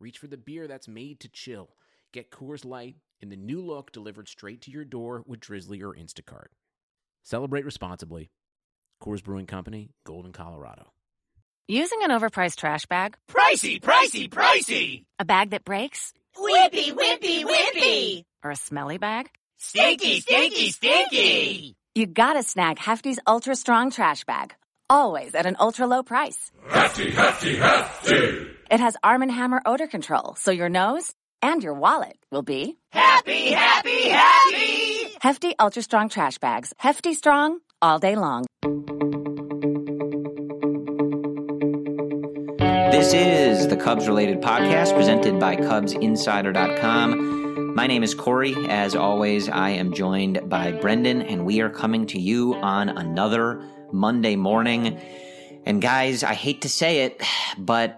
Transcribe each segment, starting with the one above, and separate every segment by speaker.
Speaker 1: reach for the beer that's made to chill. Get Coors Light in the new look delivered straight to your door with Drizzly or Instacart. Celebrate responsibly. Coors Brewing Company, Golden, Colorado.
Speaker 2: Using an overpriced trash bag?
Speaker 3: Pricey, pricey, pricey!
Speaker 2: A bag that breaks?
Speaker 3: Whippy, whippy, whippy!
Speaker 2: Or a smelly bag?
Speaker 3: Stinky, stinky, stinky!
Speaker 2: You gotta snag Hefty's Ultra Strong Trash Bag. Always at an ultra low price.
Speaker 4: Hefty, hefty, hefty!
Speaker 2: It has Arm & Hammer odor control, so your nose and your wallet will be
Speaker 3: happy, happy, happy!
Speaker 2: Hefty Ultra Strong Trash Bags. Hefty Strong all day long.
Speaker 5: This is the Cubs related podcast presented by CubsInsider.com. My name is Corey. As always, I am joined by Brendan, and we are coming to you on another Monday morning. And guys, I hate to say it, but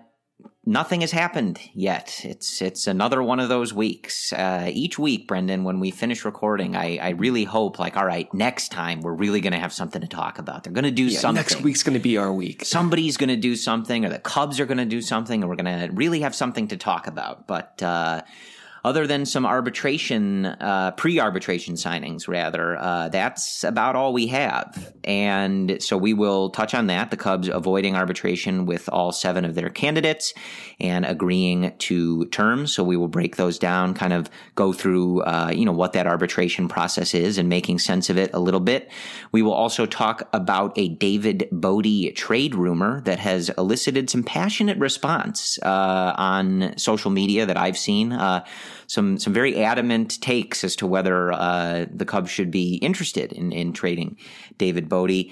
Speaker 5: nothing has happened yet. It's it's another one of those weeks. Uh, each week, Brendan, when we finish recording, I, I really hope, like, all right, next time we're really going to have something to talk about. They're going to do
Speaker 6: yeah,
Speaker 5: something.
Speaker 6: Next week's going to be our week.
Speaker 5: Somebody's going to do something, or the Cubs are going to do something, and we're going to really have something to talk about. But uh, other than some arbitration, uh, pre-arbitration signings, rather, uh, that's about all we have. And so we will touch on that. The Cubs avoiding arbitration with all seven of their candidates and agreeing to terms. So we will break those down, kind of go through, uh, you know, what that arbitration process is and making sense of it a little bit. We will also talk about a David Bote trade rumor that has elicited some passionate response uh, on social media that I've seen. Uh, some some very adamant takes as to whether uh, the Cubs should be interested in in trading David Bote.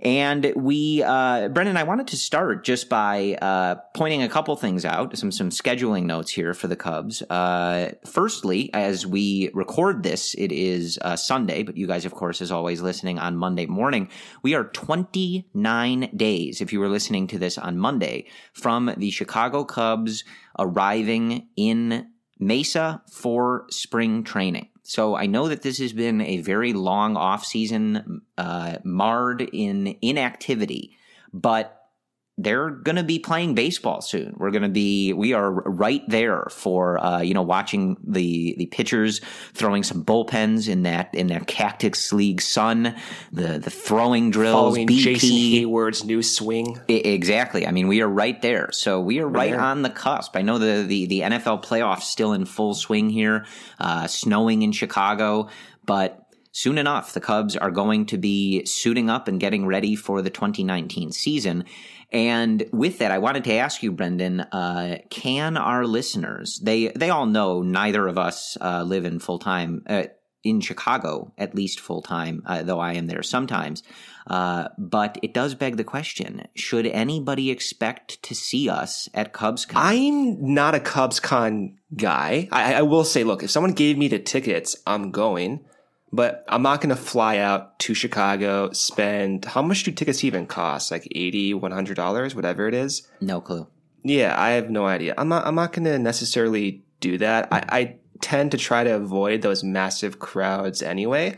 Speaker 5: And we, uh, Brendan, I wanted to start just by uh, pointing a couple things out, some some scheduling notes here for the Cubs. Uh, firstly, as we record this, it is uh, Sunday, but you guys, of course, as always, listening on Monday morning. We are 29 days, if you were listening to this on Monday, from the Chicago Cubs arriving in Mesa for spring training. So I know that this has been a very long off season, uh, marred in inactivity, but they're going to be playing baseball soon. We're going to be, we are right there for, uh, you know, watching the, the pitchers throwing some bullpens in that, in that Cactus League sun, the, the throwing drills,
Speaker 6: Following
Speaker 5: BP.
Speaker 6: Jason Heyward's new swing.
Speaker 5: I- exactly. I mean, we are right there. So we are right on the cusp. I know the, the, the NFL playoffs still in full swing here, uh, snowing in Chicago, but soon enough, the Cubs are going to be suiting up and getting ready for the 2019 season. And with that, I wanted to ask you, Brendan, uh, can our listeners, they, they all know neither of us uh, live in full time, uh, in Chicago, at least full time, uh, though I am there sometimes. Uh, but it does beg the question should anybody expect to see us at CubsCon?
Speaker 6: I'm not a Cubs Con guy. I, I will say, look, if someone gave me the tickets, I'm going. But I'm not going to fly out to Chicago, spend, how much do tickets even cost? Like 80 $100, whatever it is.
Speaker 5: no clue.
Speaker 6: Yeah, I have no idea. I'm not. I'm not going to necessarily do that. I, I tend to try to avoid those massive crowds anyway.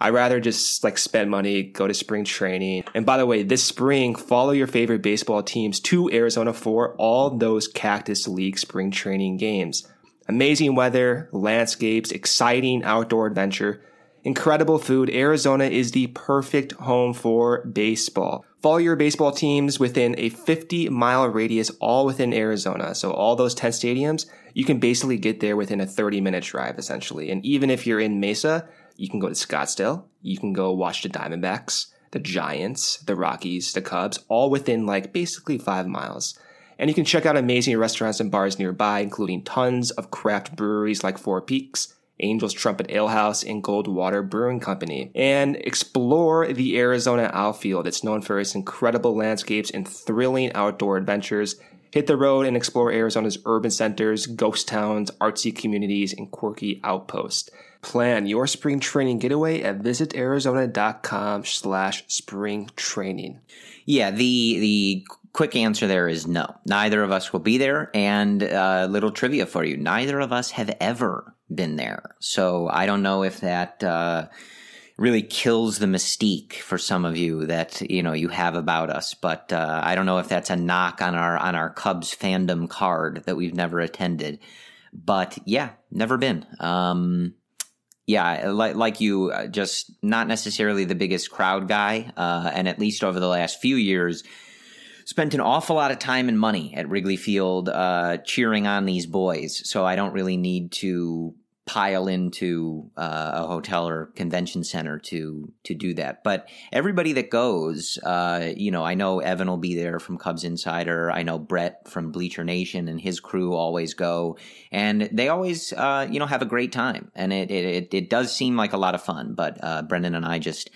Speaker 6: I rather just like spend money, go to spring training. And by the way, this spring, follow your favorite baseball teams to Arizona for all those Cactus League spring training games. Amazing weather, landscapes, exciting outdoor adventure, incredible food. Arizona is the perfect home for baseball. Follow your baseball teams within a 50 mile radius, all within Arizona. So all those 10 stadiums, you can basically get there within a 30 minute drive essentially. And even if you're in Mesa, you can go to Scottsdale. You can go watch the Diamondbacks, the Giants, the Rockies, the Cubs, all within like basically five miles. And you can check out amazing restaurants and bars nearby, including tons of craft breweries like Four Peaks, Angel's Trumpet Ale House, and Goldwater Brewing Company. And explore the Arizona outfield. It's known for its incredible landscapes and thrilling outdoor adventures. Hit the road and explore Arizona's urban centers, ghost towns, artsy communities, and quirky outposts. Plan your spring training getaway at visitarizona.com slash spring training.
Speaker 5: Yeah, the the quick answer there is no. Neither of us will be there. And a uh, little trivia for you: neither of us have ever been there. So I don't know if that uh, really kills the mystique for some of you that you know you have about us. But uh, I don't know if that's a knock on our on our Cubs fandom card that we've never attended. But yeah, never been. Um, yeah, like like you, uh, just not necessarily the biggest crowd guy, uh, and at least over the last few years, spent an awful lot of time and money at Wrigley Field uh, cheering on these boys. So I don't really need to pile into uh, a hotel or convention center to to do that. But everybody that goes, uh, you know, I know Evan will be there from Cubs Insider. I know Brett from Bleacher Nation and his crew always go, and they always, uh, you know, have a great time. And it it it does seem like a lot of fun. But uh, Brendan and I just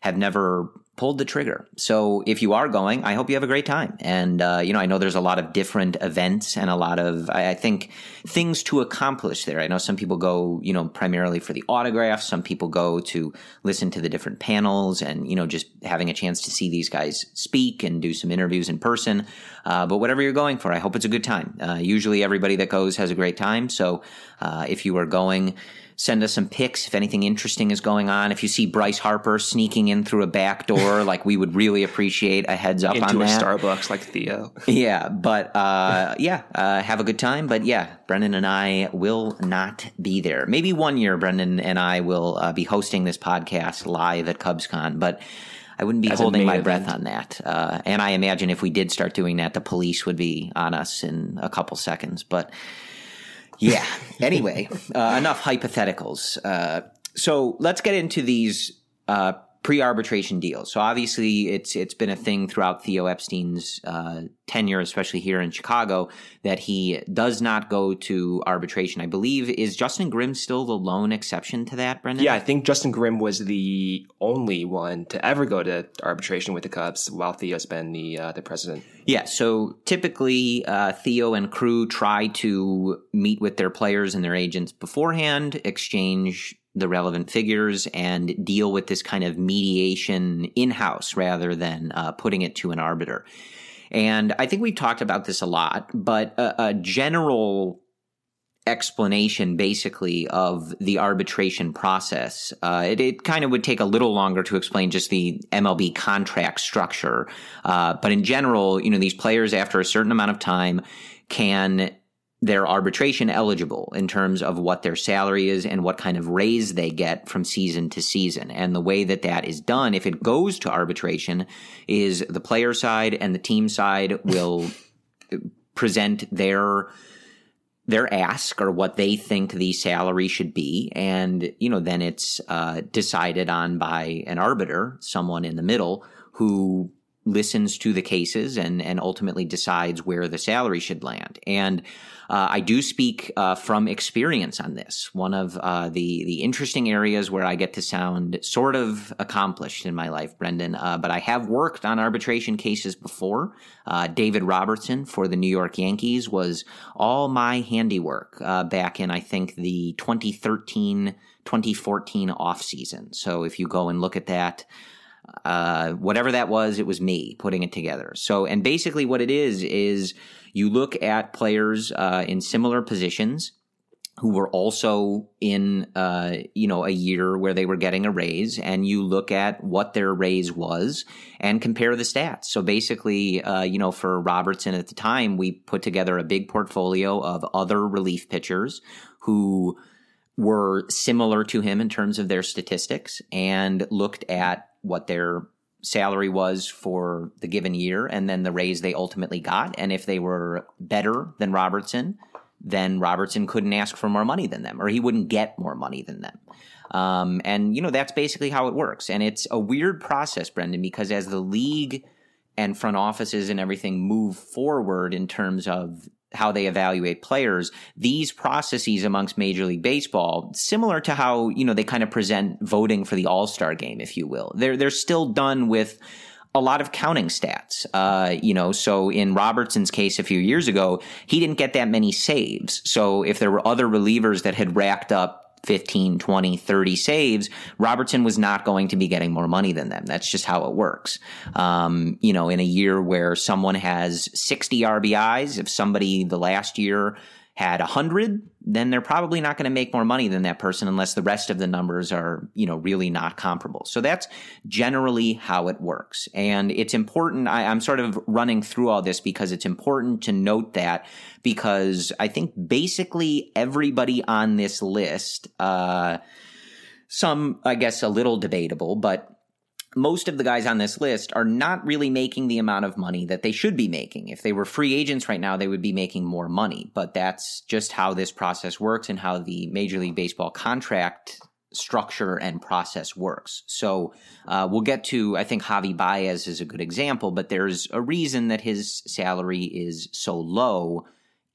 Speaker 5: have never pulled the trigger. So if you are going, I hope you have a great time. And, uh, you know, I know there's a lot of different events and a lot of, I, I, think, things to accomplish there. I know some people go, you know, primarily for the autographs. Some people go to listen to the different panels and, you know, just having a chance to see these guys speak and do some interviews in person. Uh, but whatever you're going for, I hope it's a good time. Uh, usually everybody that goes has a great time. So uh, if you are going, Send us some pics if anything interesting is going on. If you see Bryce Harper sneaking in through a back door, like we would really appreciate a heads up
Speaker 6: Into
Speaker 5: on that.
Speaker 6: Starbucks, like Theo.
Speaker 5: yeah, but uh, yeah, uh, have a good time. But yeah, Brendan and I will not be there. Maybe one year, Brendan and I will uh, be hosting this podcast live at CubsCon, but. I wouldn't be As holding my breath on that. Uh, and I imagine if we did start doing that, the police would be on us in a couple seconds. But yeah. Anyway, uh, enough hypotheticals. Uh, so let's get into these uh, pre-arbitration deals. So obviously, it's it's been a thing throughout Theo Epstein's uh, tenure, especially here in Chicago, that he does not go to arbitration. I believe is Justin Grimm still the lone exception to that, Brendan?
Speaker 6: Yeah, I think Justin Grimm was the only one to ever go to arbitration with the Cubs, while Theo's been the uh, the president.
Speaker 5: Yeah, so typically uh, Theo and crew try to meet with their players and their agents beforehand, exchange the relevant figures and deal with this kind of mediation in house rather than uh, putting it to an arbiter. And I think we've talked about this a lot, but a, a general explanation basically of the arbitration process. Uh, it, it, kind of would take a little longer to explain just the MLB contract structure. Uh, but in general, you know, these players after a certain amount of time can they're arbitration eligible in terms of what their salary is and what kind of raise they get from season to season. And the way that that is done, if it goes to arbitration, is the player side and the team side will present their their ask or what they think the salary should be, and you know then it's uh, decided on by an arbiter, someone in the middle who listens to the cases and and ultimately decides where the salary should land. And uh, I do speak uh, from experience on this. One of uh, the the interesting areas where I get to sound sort of accomplished in my life, Brendan. Uh, but I have worked on arbitration cases before. Uh, David Robertson for the New York Yankees was all my handiwork uh, back in I think the 2013 2014 off season. So if you go and look at that. Uh, whatever that was, it was me putting it together. So, and basically what it is, is you look at players uh, in similar positions who were also in uh, you know a year where they were getting a raise and you look at what their raise was and compare the stats so basically uh, you know for robertson at the time we put together a big portfolio of other relief pitchers who were similar to him in terms of their statistics and looked at what their salary was for the given year and then the raise they ultimately got and if they were better than robertson then Robertson couldn't ask for more money than them, or he wouldn't get more money than them. Um, and, you know, that's basically how it works. And it's a weird process, Brendan, because as the league and front offices and everything move forward in terms of how they evaluate players, these processes amongst Major League Baseball, similar to how, you know, they kind of present voting for the All Star game, if you will. They're, they're still done with a lot of counting stats. Uh, you know, so in Robertson's case a few years ago, he didn't get that many saves. So if there were other relievers that had racked up 15, 20, 30 saves, Robertson was not going to be getting more money than them. That's just how it works. Um, you know, in a year where someone has 60 RBIs, if somebody the last year had 100, then they're probably not going to make more money than that person unless the rest of the numbers are, you know, really not comparable. So that's generally how it works. And it's important. I, am sort of running through all this because it's important to note that because I think basically everybody on this list, uh, some, I guess, a little debatable, but most of the guys on this list are not really making the amount of money that they should be making. If they were free agents right now, they would be making more money. But that's just how this process works and how the Major League Baseball contract structure and process works. So uh, we'll get to, I think Javi Baez is a good example, but there's a reason that his salary is so low,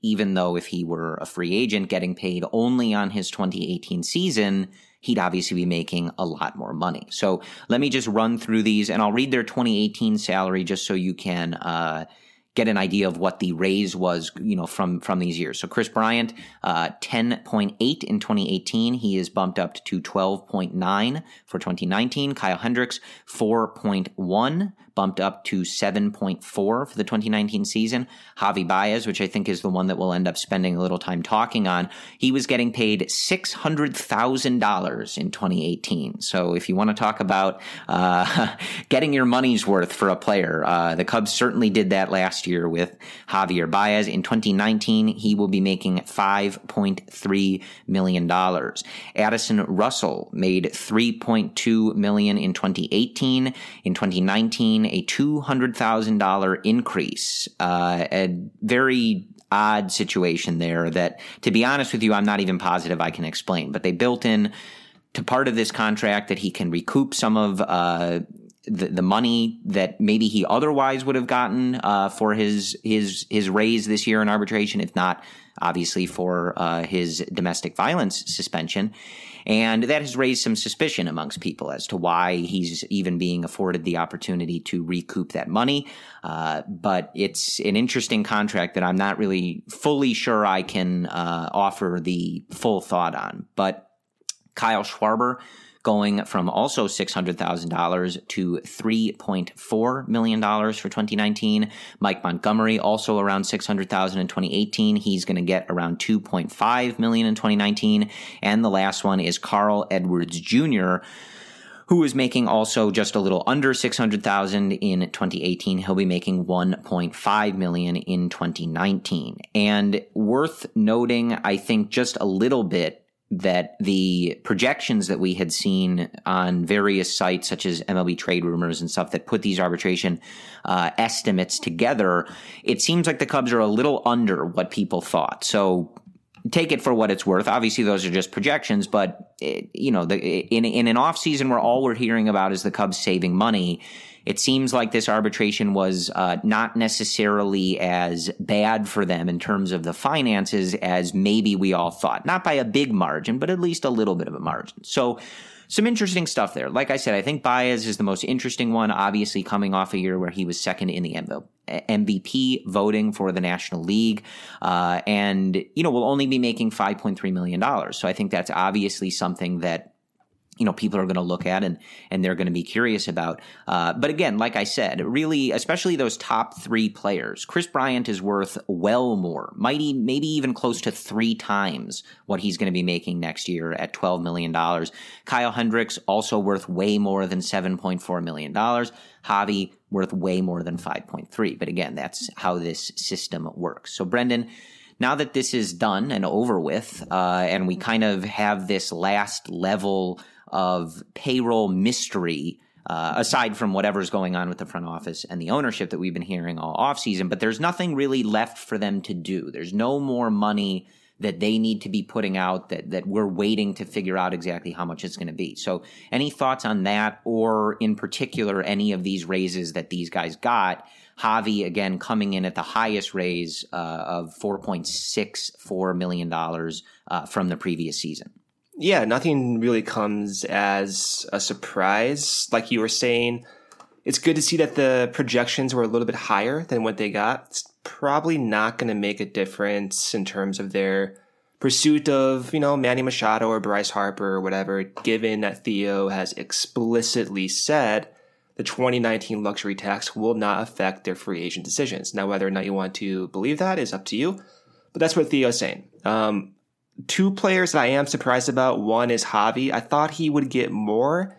Speaker 5: even though if he were a free agent getting paid only on his 2018 season, he'd obviously be making a lot more money. So let me just run through these and I'll read their 2018 salary just so you can, uh, get an idea of what the raise was, you know, from from these years. So Kris Bryant, uh, 10.8 in 2018. He is bumped up to 12.9 for 2019. Kyle Hendricks, 4.1 bumped up to 7.4 for the 2019 season. Javi Baez, which I think is the one that we'll end up spending a little time talking on, he was getting paid $600,000 in 2018. So if you want to talk about uh, getting your money's worth for a player, uh, the Cubs certainly did that last year with Javier Baez. In 2019, he will be making $5.3 million. Addison Russell made 3.2 million in 2018. In 2019, a $200,000 increase. Uh, a very odd situation there that, to be honest with you, I'm not even positive I can explain. But they built in to part of this contract that he can recoup some of uh, the, the money that maybe he otherwise would have gotten uh, for his his his raise this year in arbitration, if not obviously for uh, his domestic violence suspension. And that has raised some suspicion amongst people as to why he's even being afforded the opportunity to recoup that money. Uh, but it's an interesting contract that I'm not really fully sure I can uh, offer the full thought on. But Kyle Schwarber, going from also $600,000 to $3.4 million for 2019. Mike Montgomery also around 600,000 in 2018. He's going to get around 2.5 million in 2019. And the last one is Carl Edwards Jr., who is making also just a little under 600,000 in 2018. He'll be making 1.5 million in 2019. And worth noting, I think just a little bit that the projections that we had seen on various sites such as MLB trade rumors and stuff that put these arbitration uh, estimates together, it seems like the Cubs are a little under what people thought. So take it for what it's worth. Obviously, those are just projections, but it, you know, the, in in an off season where all we're hearing about is the Cubs saving money it seems like this arbitration was uh, not necessarily as bad for them in terms of the finances as maybe we all thought. Not by a big margin, but at least a little bit of a margin. So, some interesting stuff there. Like I said, I think Baez is the most interesting one, obviously coming off a year where he was second in the MVP voting for the National League, uh, and you know will only be making five point three million dollars. So I think that's obviously something that you know people are going to look at and and they're going to be curious about. Uh, but again, like I said, really, especially those top three players, Kris Bryant is worth well more, mighty maybe even close to three times what he's going to be making next year at twelve million dollars. Kyle Hendricks also worth way more than seven point four million dollars. Javi worth way more than five point three. But again, that's how this system works. So Brendan now that this is done and over with, uh, and we kind of have this last level of payroll mystery uh, aside from whatever's going on with the front office and the ownership that we've been hearing all offseason. But there's nothing really left for them to do. There's no more money that they need to be putting out that, that we're waiting to figure out exactly how much it's going to be. So, any thoughts on that, or in particular, any of these raises that these guys got? Javi, again, coming in at the highest raise uh, of $4.64 million uh, from the previous season
Speaker 6: yeah, nothing really comes as a surprise. Like you were saying, it's good to see that the projections were a little bit higher than what they got. It's probably not going to make a difference in terms of their pursuit of, you know, Manny Machado or Bryce Harper or whatever, given that Theo has explicitly said the 2019 luxury tax will not affect their free agent decisions. Now, whether or not you want to believe that is up to you, but that's what Theo's saying. Um, two players that I am surprised about. One is Javi. I thought he would get more.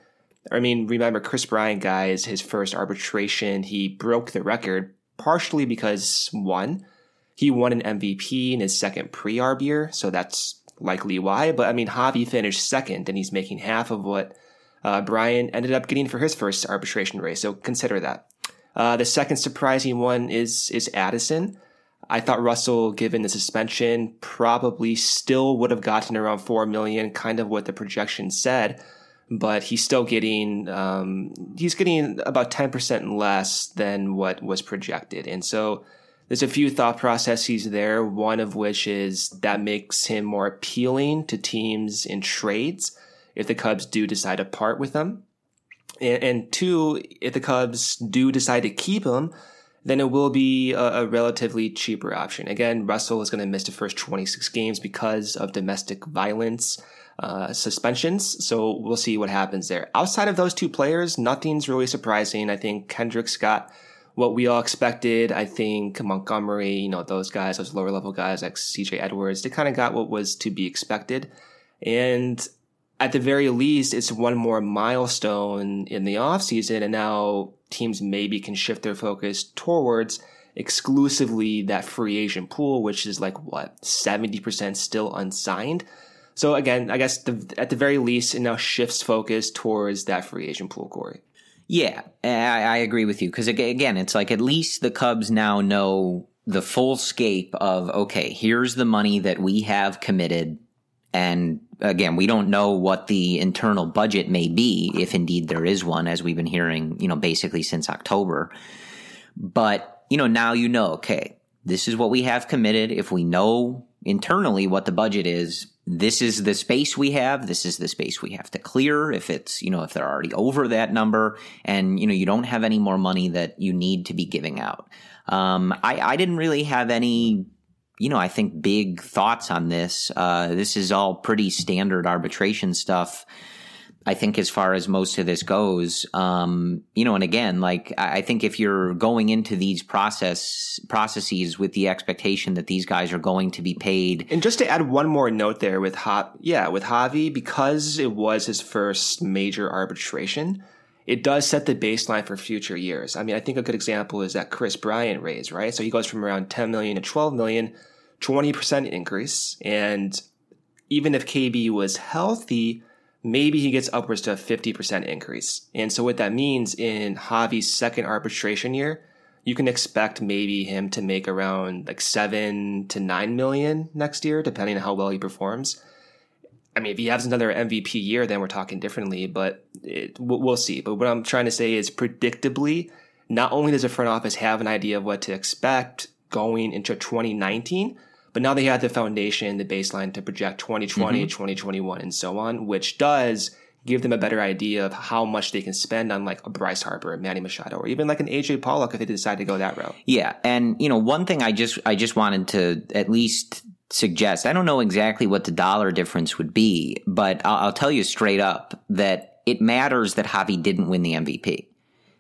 Speaker 6: I mean, remember Kris Bryant, guys, his first arbitration, he broke the record partially because one, he won an MVP in his second pre-arb year, so that's likely why. But I mean, Javi finished second, and he's making half of what uh, Bryant ended up getting for his first arbitration race. So consider that. Uh, the second surprising one is is Addison. I thought Russell, given the suspension, probably still would have gotten around four million, kind of what the projection said. But he's still getting um, he's getting about ten percent less than what was projected, and so there's a few thought processes there. One of which is that makes him more appealing to teams in trades if the Cubs do decide to part with him, and, and two, if the Cubs do decide to keep him then it will be a, a relatively cheaper option. Again, Russell is going to miss the first 26 games because of domestic violence uh, suspensions. So we'll see what happens there. Outside of those two players, nothing's really surprising. I think Hendricks got what we all expected. I think Montgomery, you know, those guys, those lower level guys like CJ Edwards, they kind of got what was to be expected. And at the very least, it's one more milestone in the offseason. And now teams maybe can shift their focus towards exclusively that free agent pool, which is like what, 70% still unsigned. So again, I guess the, at the very least, it now shifts focus towards that free agent pool, Corey.
Speaker 5: Yeah, I, I agree with you because again, it's like at least the Cubs now know the full scape of okay, here's the money that we have committed and again, we don't know what the internal budget may be, if indeed there is one, as we've been hearing, you know, basically since October. But, you know, now you know, okay, this is what we have committed. If we know internally what the budget is, this is the space we have. This is the space we have to clear. If it's, you know, if they're already over that number and, you know, you don't have any more money that you need to be giving out. Um, I, I didn't really have any you know, I think big thoughts on this. Uh, this is all pretty standard arbitration stuff. I think as far as most of this goes, um, you know, and again, like I think if you're going into these process processes with the expectation that these guys are going to be paid,
Speaker 6: and just to add one more note there with ha- yeah, with Javi, because it was his first major arbitration, it does set the baseline for future years. I mean, I think a good example is that Kris Bryant raise, right? So he goes from around 10 million to 12 million 20% increase. And even if KB was healthy, maybe he gets upwards to a 50% increase. And so what that means in Javi's second arbitration year, you can expect maybe him to make around like seven to nine million next year, depending on how well he performs. I mean, if he has another MVP year, then we're talking differently, but it, we'll see. But what I'm trying to say is predictably, not only does the front office have an idea of what to expect going into 2019, but now they have the foundation, the baseline to project 2020, mm-hmm. 2021, and so on, which does give them a better idea of how much they can spend on like a Bryce Harper, a Manny Machado, or even like an AJ Pollock if they decide to go that route.
Speaker 5: Yeah, and you know, one thing I just I just wanted to at least suggest. I don't know exactly what the dollar difference would be, but I'll, I'll tell you straight up that it matters that Javi didn't win the MVP.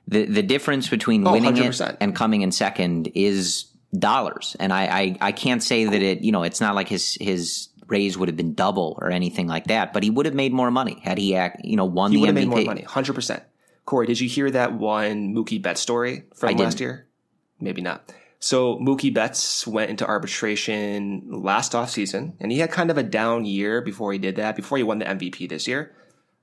Speaker 5: The the difference between
Speaker 6: Oh,
Speaker 5: winning
Speaker 6: 100%.
Speaker 5: it and coming in second is dollars, and I, I I can't say that it you know it's not like his his raise would have been double or anything like that, but he would have made more money had he act, you know won
Speaker 6: He
Speaker 5: the
Speaker 6: would have
Speaker 5: MVP.
Speaker 6: made more money, hundred percent. Corey, did you hear that one Mookie Betts story from
Speaker 5: I didn't.
Speaker 6: last year? Maybe not. So Mookie Betts went into arbitration last offseason, and he had kind of a down year before he did that, before he won the MVP this year.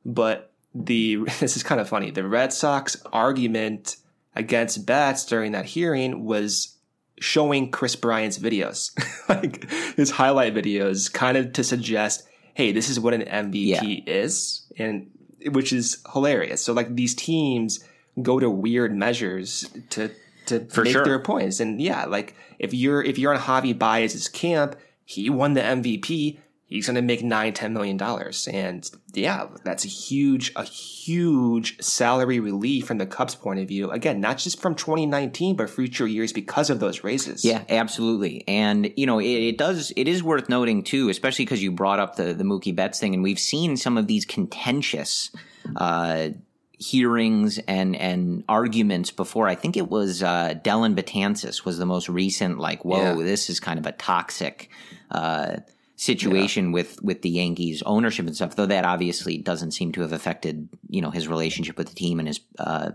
Speaker 6: But the this is kind of funny. The Red Sox argument against Betts during that hearing was showing Kris Bryant's videos, like his highlight videos, kind of to suggest, hey, this is what an MVP is, and which is hilarious. So like these teams go to weird measures to to
Speaker 5: For
Speaker 6: make
Speaker 5: sure.
Speaker 6: their points, and yeah, like if you're if you're on Javi Baez's camp, he won the MVP. He's going to make nine, ten million dollars, and yeah, that's a huge, a huge salary relief from the Cubs' point of view. Again, not just from 2019, but future years because of those raises.
Speaker 5: Yeah, absolutely. And you know, it, it does. It is worth noting too, especially because you brought up the the Mookie Betts thing, and we've seen some of these contentious uh, hearings and and arguments before. I think it was uh, Dellin Betances was the most recent. Like, whoa,
Speaker 6: Yeah.
Speaker 5: this is kind of a toxic. Uh, situation with with the Yankees ownership and stuff though that obviously doesn't seem to have affected you know his relationship with the team and his uh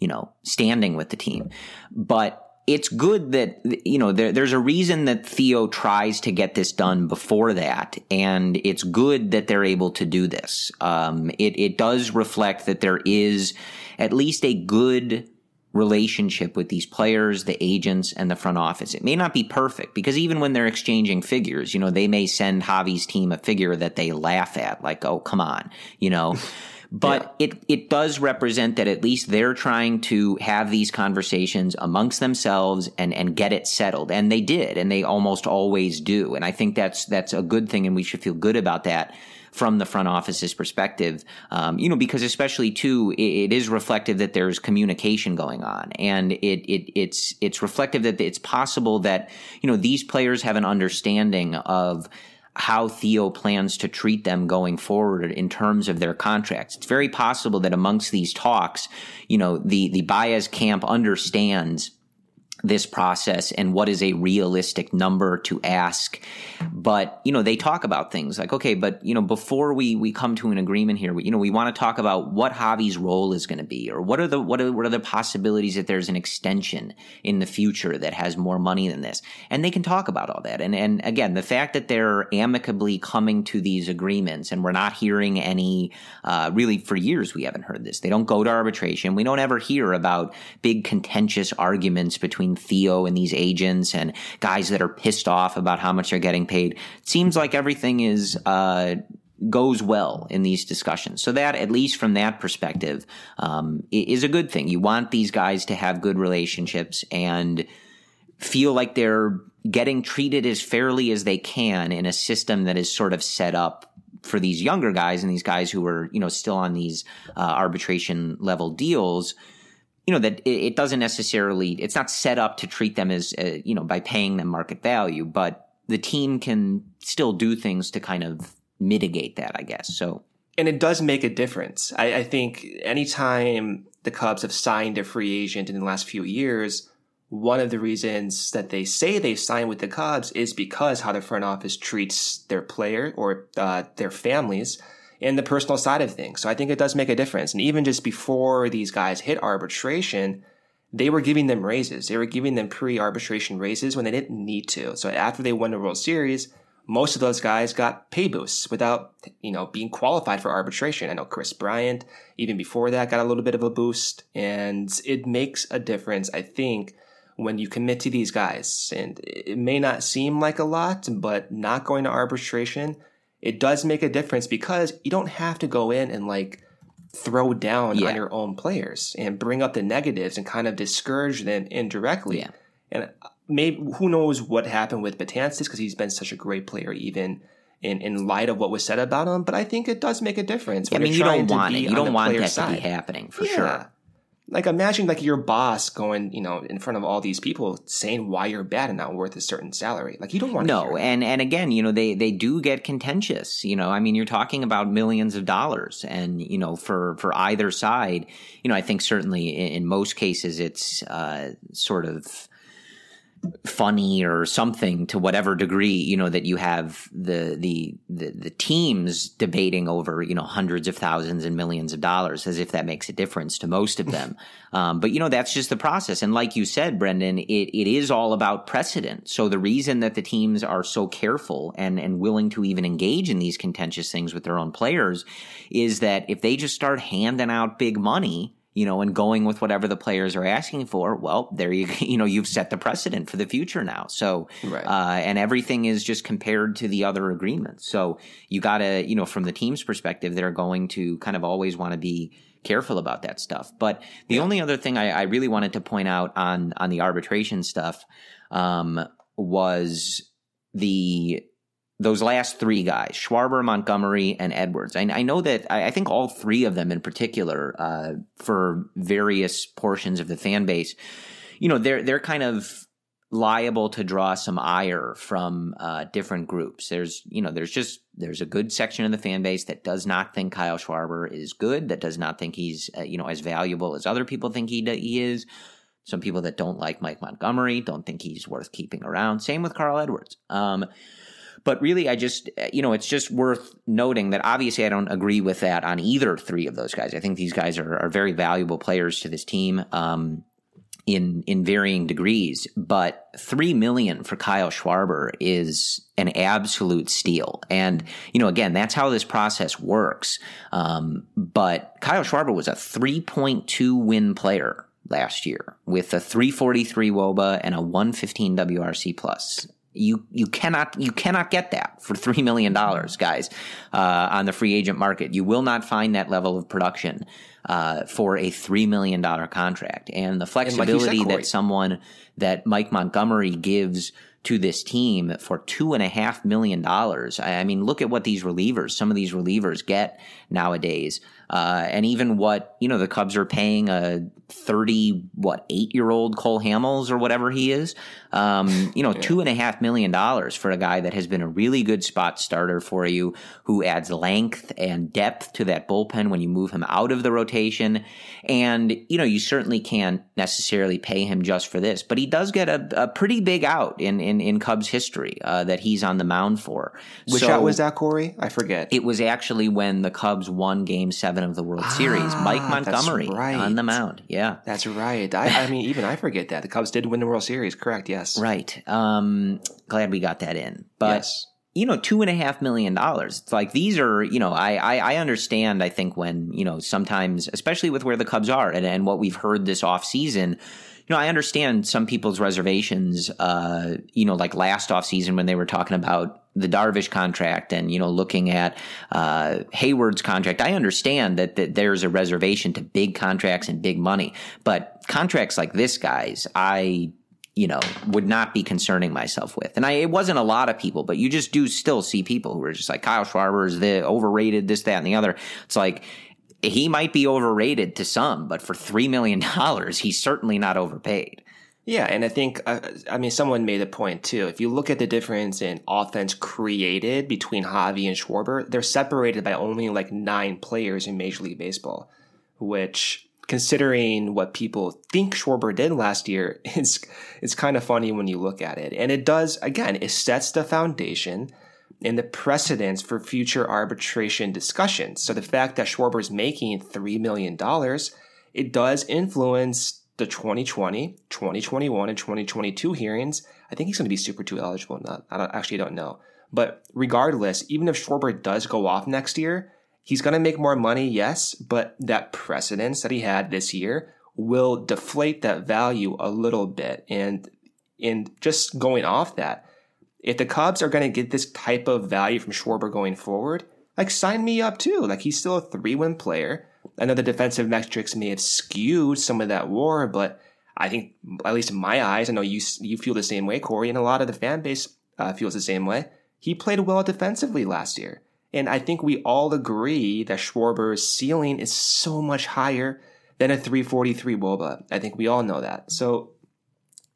Speaker 5: you know standing with the team but it's good that you know there, there's a reason that Theo tries to get this done before that, and it's good that they're able to do this. Um, it it does reflect that there is at least a good relationship with these players, the agents, and the front office. It may not be perfect because even when they're exchanging figures, you know, they may send Javi's team a figure that they laugh at, like, "Oh, come on," you know. But it it does represent that at least they're trying to have these conversations amongst themselves and and get it settled, and they did, and they almost always do, and I think that's that's a good thing, and we should feel good about that from the front office's perspective, um, you know, because especially too, it, it is reflective that there's communication going on, and it it it's it's reflective that it's possible that you know these players have an understanding of how Theo plans to treat them going forward in terms of their contracts. It's very possible that amongst these talks, you know, the, the Baez camp understands this process and what is a realistic number to ask. But, you know, they talk about things like, okay, but, you know, before we, we come to an agreement here, we, you know, we want to talk about what Javi's role is going to be or what are the, what are, what are the possibilities that there's an extension in the future that has more money than this. And they can talk about all that. And, and again, the fact that they're amicably coming to these agreements and we're not hearing any, uh, really for years, we haven't heard this. They don't go to arbitration. We don't ever hear about big contentious arguments between Theo and these agents and guys that are pissed off about how much they're getting paid. It seems like everything is, uh, goes well in these discussions. So that, at least from that perspective, um, is a good thing. You want these guys to have good relationships and feel like they're getting treated as fairly as they can in a system that is sort of set up for these younger guys and these guys who are, you know, still on these uh, arbitration level deals. You know that it, it doesn't necessarily. It's not set up to treat them as, uh, you know, by paying them market value, but the team can still do things to kind of mitigate that, I guess. So
Speaker 6: and it does make a difference. I, I think anytime the Cubs have signed a free agent in the last few years, one of the reasons that they say they signed with the Cubs is because how the front office treats their player or uh, their families and the personal side of things. So I think it does make a difference. And even just before these guys hit arbitration, they were giving them raises. They were giving them pre-arbitration raises when they didn't need to. So after they won the World Series, most of those guys got pay boosts without, you know, being qualified for arbitration. I know Kris Bryant, even before that, got a little bit of a boost. And it makes a difference, I think, when you commit to these guys. And it may not seem like a lot, but not going to arbitration, it does make a difference because you don't have to go in and like throw down
Speaker 5: Yeah.
Speaker 6: on your own players and bring up the negatives and kind of discourage them indirectly.
Speaker 5: Yeah.
Speaker 6: And uh, maybe who knows what happened with Betances because he's been such a great player, even in, in light of what was said about him. But I think it does make a difference.
Speaker 5: I
Speaker 6: when
Speaker 5: mean, you don't want it. You don't want that to be happening for
Speaker 6: Yeah.
Speaker 5: sure.
Speaker 6: Like imagine like your boss going, you know, in front of all these people saying why you're bad and not worth a certain salary. Like you don't want to
Speaker 5: no, and and again, you know, they they do get contentious. You know, I mean, you're talking about millions of dollars, and you know, for for either side, you know, I think certainly in, in most cases it's uh, sort of funny or something to whatever degree you know that you have the, the the the teams debating over you know hundreds of thousands and millions of dollars as if that makes a difference to most of them. Um, but you know that's just the process. And like you said brendan it, it is all about precedent. So the reason that the teams are so careful and and willing to even engage in these contentious things with their own players is that if they just start handing out big money you know, and going with whatever the players are asking for, well, there you, you know, you've set the precedent for the future now. So, right. uh, and everything is just compared to the other agreements. So you got to, you know, from the team's perspective, they're going to kind of always want to be careful about that stuff. But the yeah. only other thing I, I, really wanted to point out on, on the arbitration stuff, um, was the those last three guys, Schwarber, Montgomery, and Edwards. I, I know that I, I, think all three of them in particular, uh, for various portions of the fan base, you know, they're they're kind of liable to draw some ire from uh, different groups. There's, you know, there's just there's a good section of the fan base that does not think Kyle Schwarber is good, that does not think he's, uh, you know, as valuable as other people think he he is. Some people that don't like Mike Montgomery don't think he's worth keeping around. Same with Carl Edwards. Um, but really, I just, you know, it's just worth noting that obviously I don't agree with that on either three of those guys. I think these guys are, are very valuable players to this team. Um, in in varying degrees, but three million for Kyle Schwarber is an absolute steal. And you know, again, that's how this process works. Um, but Kyle Schwarber was a three point two win player last year with a 343 wOBA and a 115 WRC plus. You you cannot you cannot get that for three million dollars, guys, uh, on the free agent market. You will not find that level of production uh, for a three million dollar contract, and the flexibility and like said, that someone that Mike Montgomery gives to this team for two and a half million dollars. I mean, look at what these relievers, some of these relievers get nowadays. Uh, and even what you know the Cubs are paying a thirty what eight year old Cole Hamels or whatever he is, um, you know, yeah. two and a half million dollars for a guy that has been a really good spot starter for you, who adds length and depth to that bullpen when you move him out of the rotation. And you know, you certainly can't necessarily pay him just for this, but he does get a, a pretty big out in in, in Cubs history uh, that he's on the mound for.
Speaker 6: Which so, out was that, Corey? I forget.
Speaker 5: It was actually when the Cubs won Game Seven of the World ah, Series. Mike Montgomery right. on the mound. Yeah,
Speaker 6: that's right. I, I mean, even I forget that the Cubs did win the World Series. Correct. Yes.
Speaker 5: Right. Um, glad we got that in. But yes. you know, two and a half million dollars. It's like these are, you know, I, I, I understand. I think when you know sometimes, especially with where the Cubs are and, and what we've heard this off season you know, I understand some people's reservations, uh, you know, like last offseason when they were talking about the Darvish contract and, you know, looking at uh, Heyward's contract. I understand that, that there's a reservation to big contracts and big money, but contracts like this, guys, I you know, would not be concerning myself with. And I, it wasn't a lot of people, but you just do still see people who are just like Kyle Schwarber is the overrated, this, that, and the other. It's like he might be overrated to some, but for three million dollars, he's certainly not overpaid.
Speaker 6: Yeah, and I think uh, I mean someone made a point too. If you look at the difference in offense created between Javi and Schwarber, they're separated by only like nine players in Major League Baseball, which considering what people think Schwarber did last year, it's it's kind of funny when you look at it. And it does again, it sets the foundation and the precedence for future arbitration discussions. So the fact that Schwarber is making $3 million, it does influence the 2020, 2021, and 2022 hearings. I think he's going to be Super 2 eligible. Not, I don't, actually don't know. But regardless, even if Schwarber does go off next year, he's going to make more money, yes, but that precedence that he had this year will deflate that value a little bit. And in just going off that, if the Cubs are going to get this type of value from Schwarber going forward, like sign me up too. Like he's still a three win player. I know the defensive metrics may have skewed some of that war, but I think, at least in my eyes, I know you you feel the same way, Corey, and a lot of the fan base uh, feels the same way. He played well defensively last year. And I think we all agree that Schwarber's ceiling is so much higher than a 343 wOBA. I think we all know that. So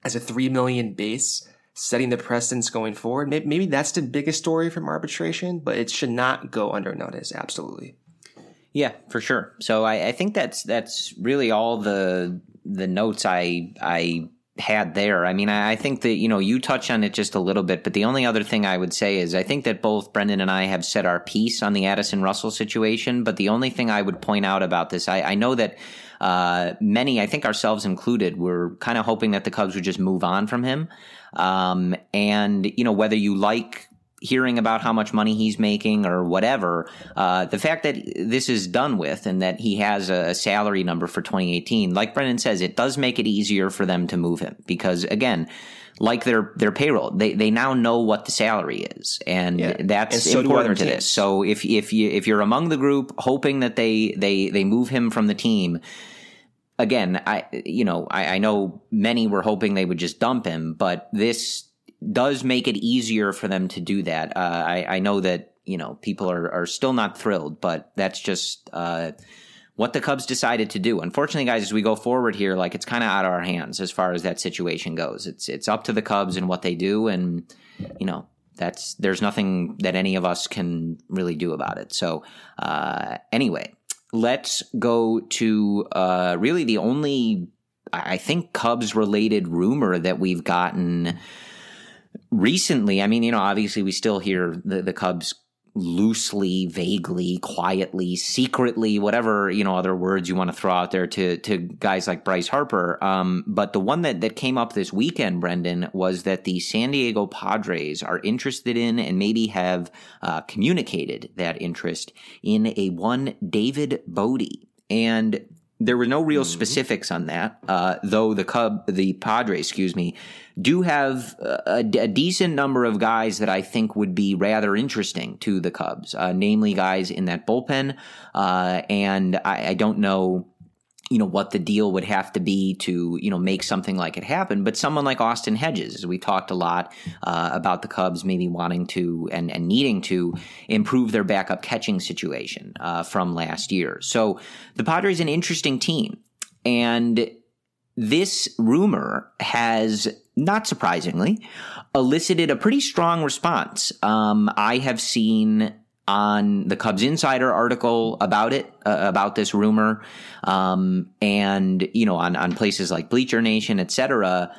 Speaker 6: as a 3 million base, setting the precedence going forward, maybe, maybe that's the biggest story from arbitration, but it should not go under notice. Absolutely.
Speaker 5: Yeah, for sure. So I, I think that's that's really all the the notes I I had there. I mean, I, I think that you know you touch on it just a little bit, but the only other thing I would say is I think that both Brendan and I have said our piece on the Addison Russell situation. But the only thing I would point out about this, I, I know that uh, many, I think ourselves included, were kind of hoping that the Cubs would just move on from him. Um, and you know whether you like hearing about how much money he's making or whatever, uh, the fact that this is done with and that he has a salary number for 2018, like Brendan says, it does make it easier for them to move him because again, like their their payroll, they they now know what the salary is, and yeah. that's and so important to this. So if if you if you're among the group hoping that they they they move him from the team, again, I you know I, I know many were hoping they would just dump him, but this does make it easier for them to do that. Uh, I, I, know that you know people are, are still not thrilled, but that's just uh, what the Cubs decided to do. Unfortunately, guys, as we go forward here, like it's kind of out of our hands as far as that situation goes. It's it's up to the Cubs and what they do, and you know that's there's nothing that any of us can really do about it. So uh, anyway, let's go to uh, really the only I think Cubs related rumor that we've gotten recently, I mean, you know, obviously we still hear the, the Cubs loosely, vaguely, quietly, secretly, whatever, you know, other words you want to throw out there to, to guys like Bryce Harper. Um, but the one that, that came up this weekend, Brendan, was that the San Diego Padres are interested in and maybe have uh, communicated that interest in a one David Bote. And there were no real mm-hmm. specifics on that, uh, though the Cub, the Padres, excuse me, do have a, a, decent number of guys that I think would be rather interesting to the Cubs, uh, namely guys in that bullpen. Uh, and I, I, don't know you know what the deal would have to be to you know make something like it happen. But someone like austin hedges we talked a lot uh, about the cubs maybe wanting to and, and needing to improve their backup catching situation uh, from last year. So the padres an interesting team. And this rumor has not surprisingly elicited a pretty strong response. Um, i have seen on the Cubs Insider article about it, uh, about this rumor, um, and you know, on on places like Bleacher Nation, etc.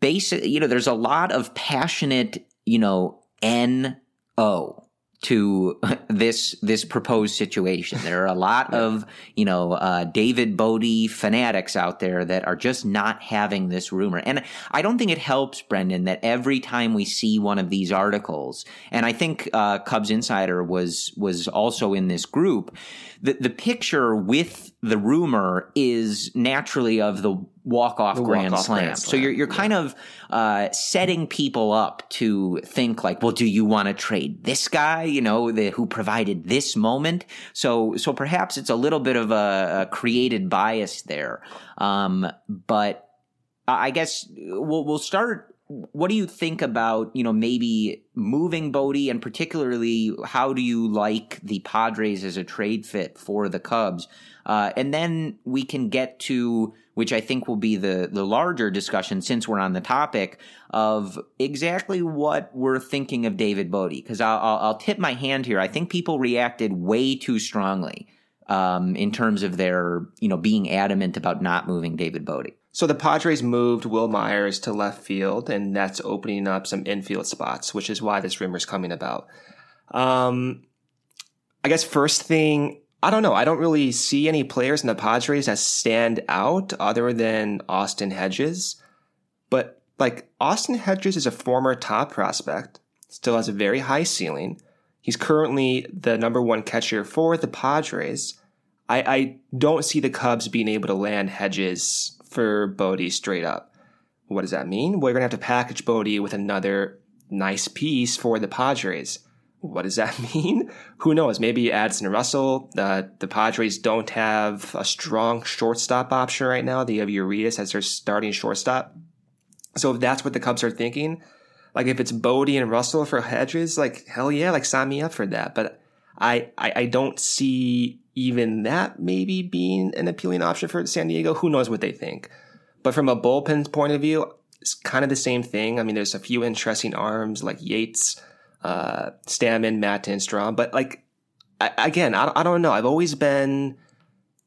Speaker 5: Basic, you know, there's a lot of passionate, you know, N O to this this proposed situation. There are a lot of you know uh, David Bote fanatics out there that are just not having this rumor, and I don't think it helps, Brendan, that every time we see one of these articles, and I think uh, Cubs Insider was was also in this group. The the picture with the rumor is naturally of the walk off grand, grand, slam. So you're you're yeah. kind of uh, setting people up to think like, well, do you want to trade this guy? You know, the, who provided this moment. So so perhaps it's a little bit of a, a created bias there. Um, but I guess we'll we'll start what do you think about you know maybe moving Bote and particularly how do you like the Padres as a trade fit for the Cubs? Uh, and then we can get to which I think will be the the larger discussion since we're on the topic of exactly what we're thinking of David Bote. Because I'll, I'll, I'll, tip my hand here. I think people reacted way too strongly um, in terms of their you know being adamant about not moving David Bote.
Speaker 6: So the Padres moved Wil Myers to left field, and that's opening up some infield spots, which is why this rumor is coming about. Um, I guess first thing, I don't know. I don't really see any players in the Padres that stand out other than Austin Hedges. But like Austin Hedges is a former top prospect, still has a very high ceiling. He's currently the number one catcher for the Padres. I, I don't see the Cubs being able to land Hedges for Bote straight up. What does that mean? We're going to have to package Bote with another nice piece for the Padres. What does that mean? Who knows? Maybe Addison Russell. Uh, the Padres don't have a strong shortstop option right now. They have Urias as their starting shortstop. So if that's what the Cubs are thinking, like if it's Bote and Russell for Hedges, like hell yeah, like sign me up for that. But I, I, I don't see even that maybe being an appealing option for San Diego. Who knows what they think? But from a bullpen point of view, it's kind of the same thing. I mean, there's a few interesting arms like Yates, uh, Stammen, Matt, and Strahm. But like, I, again, I, I don't know. I've always been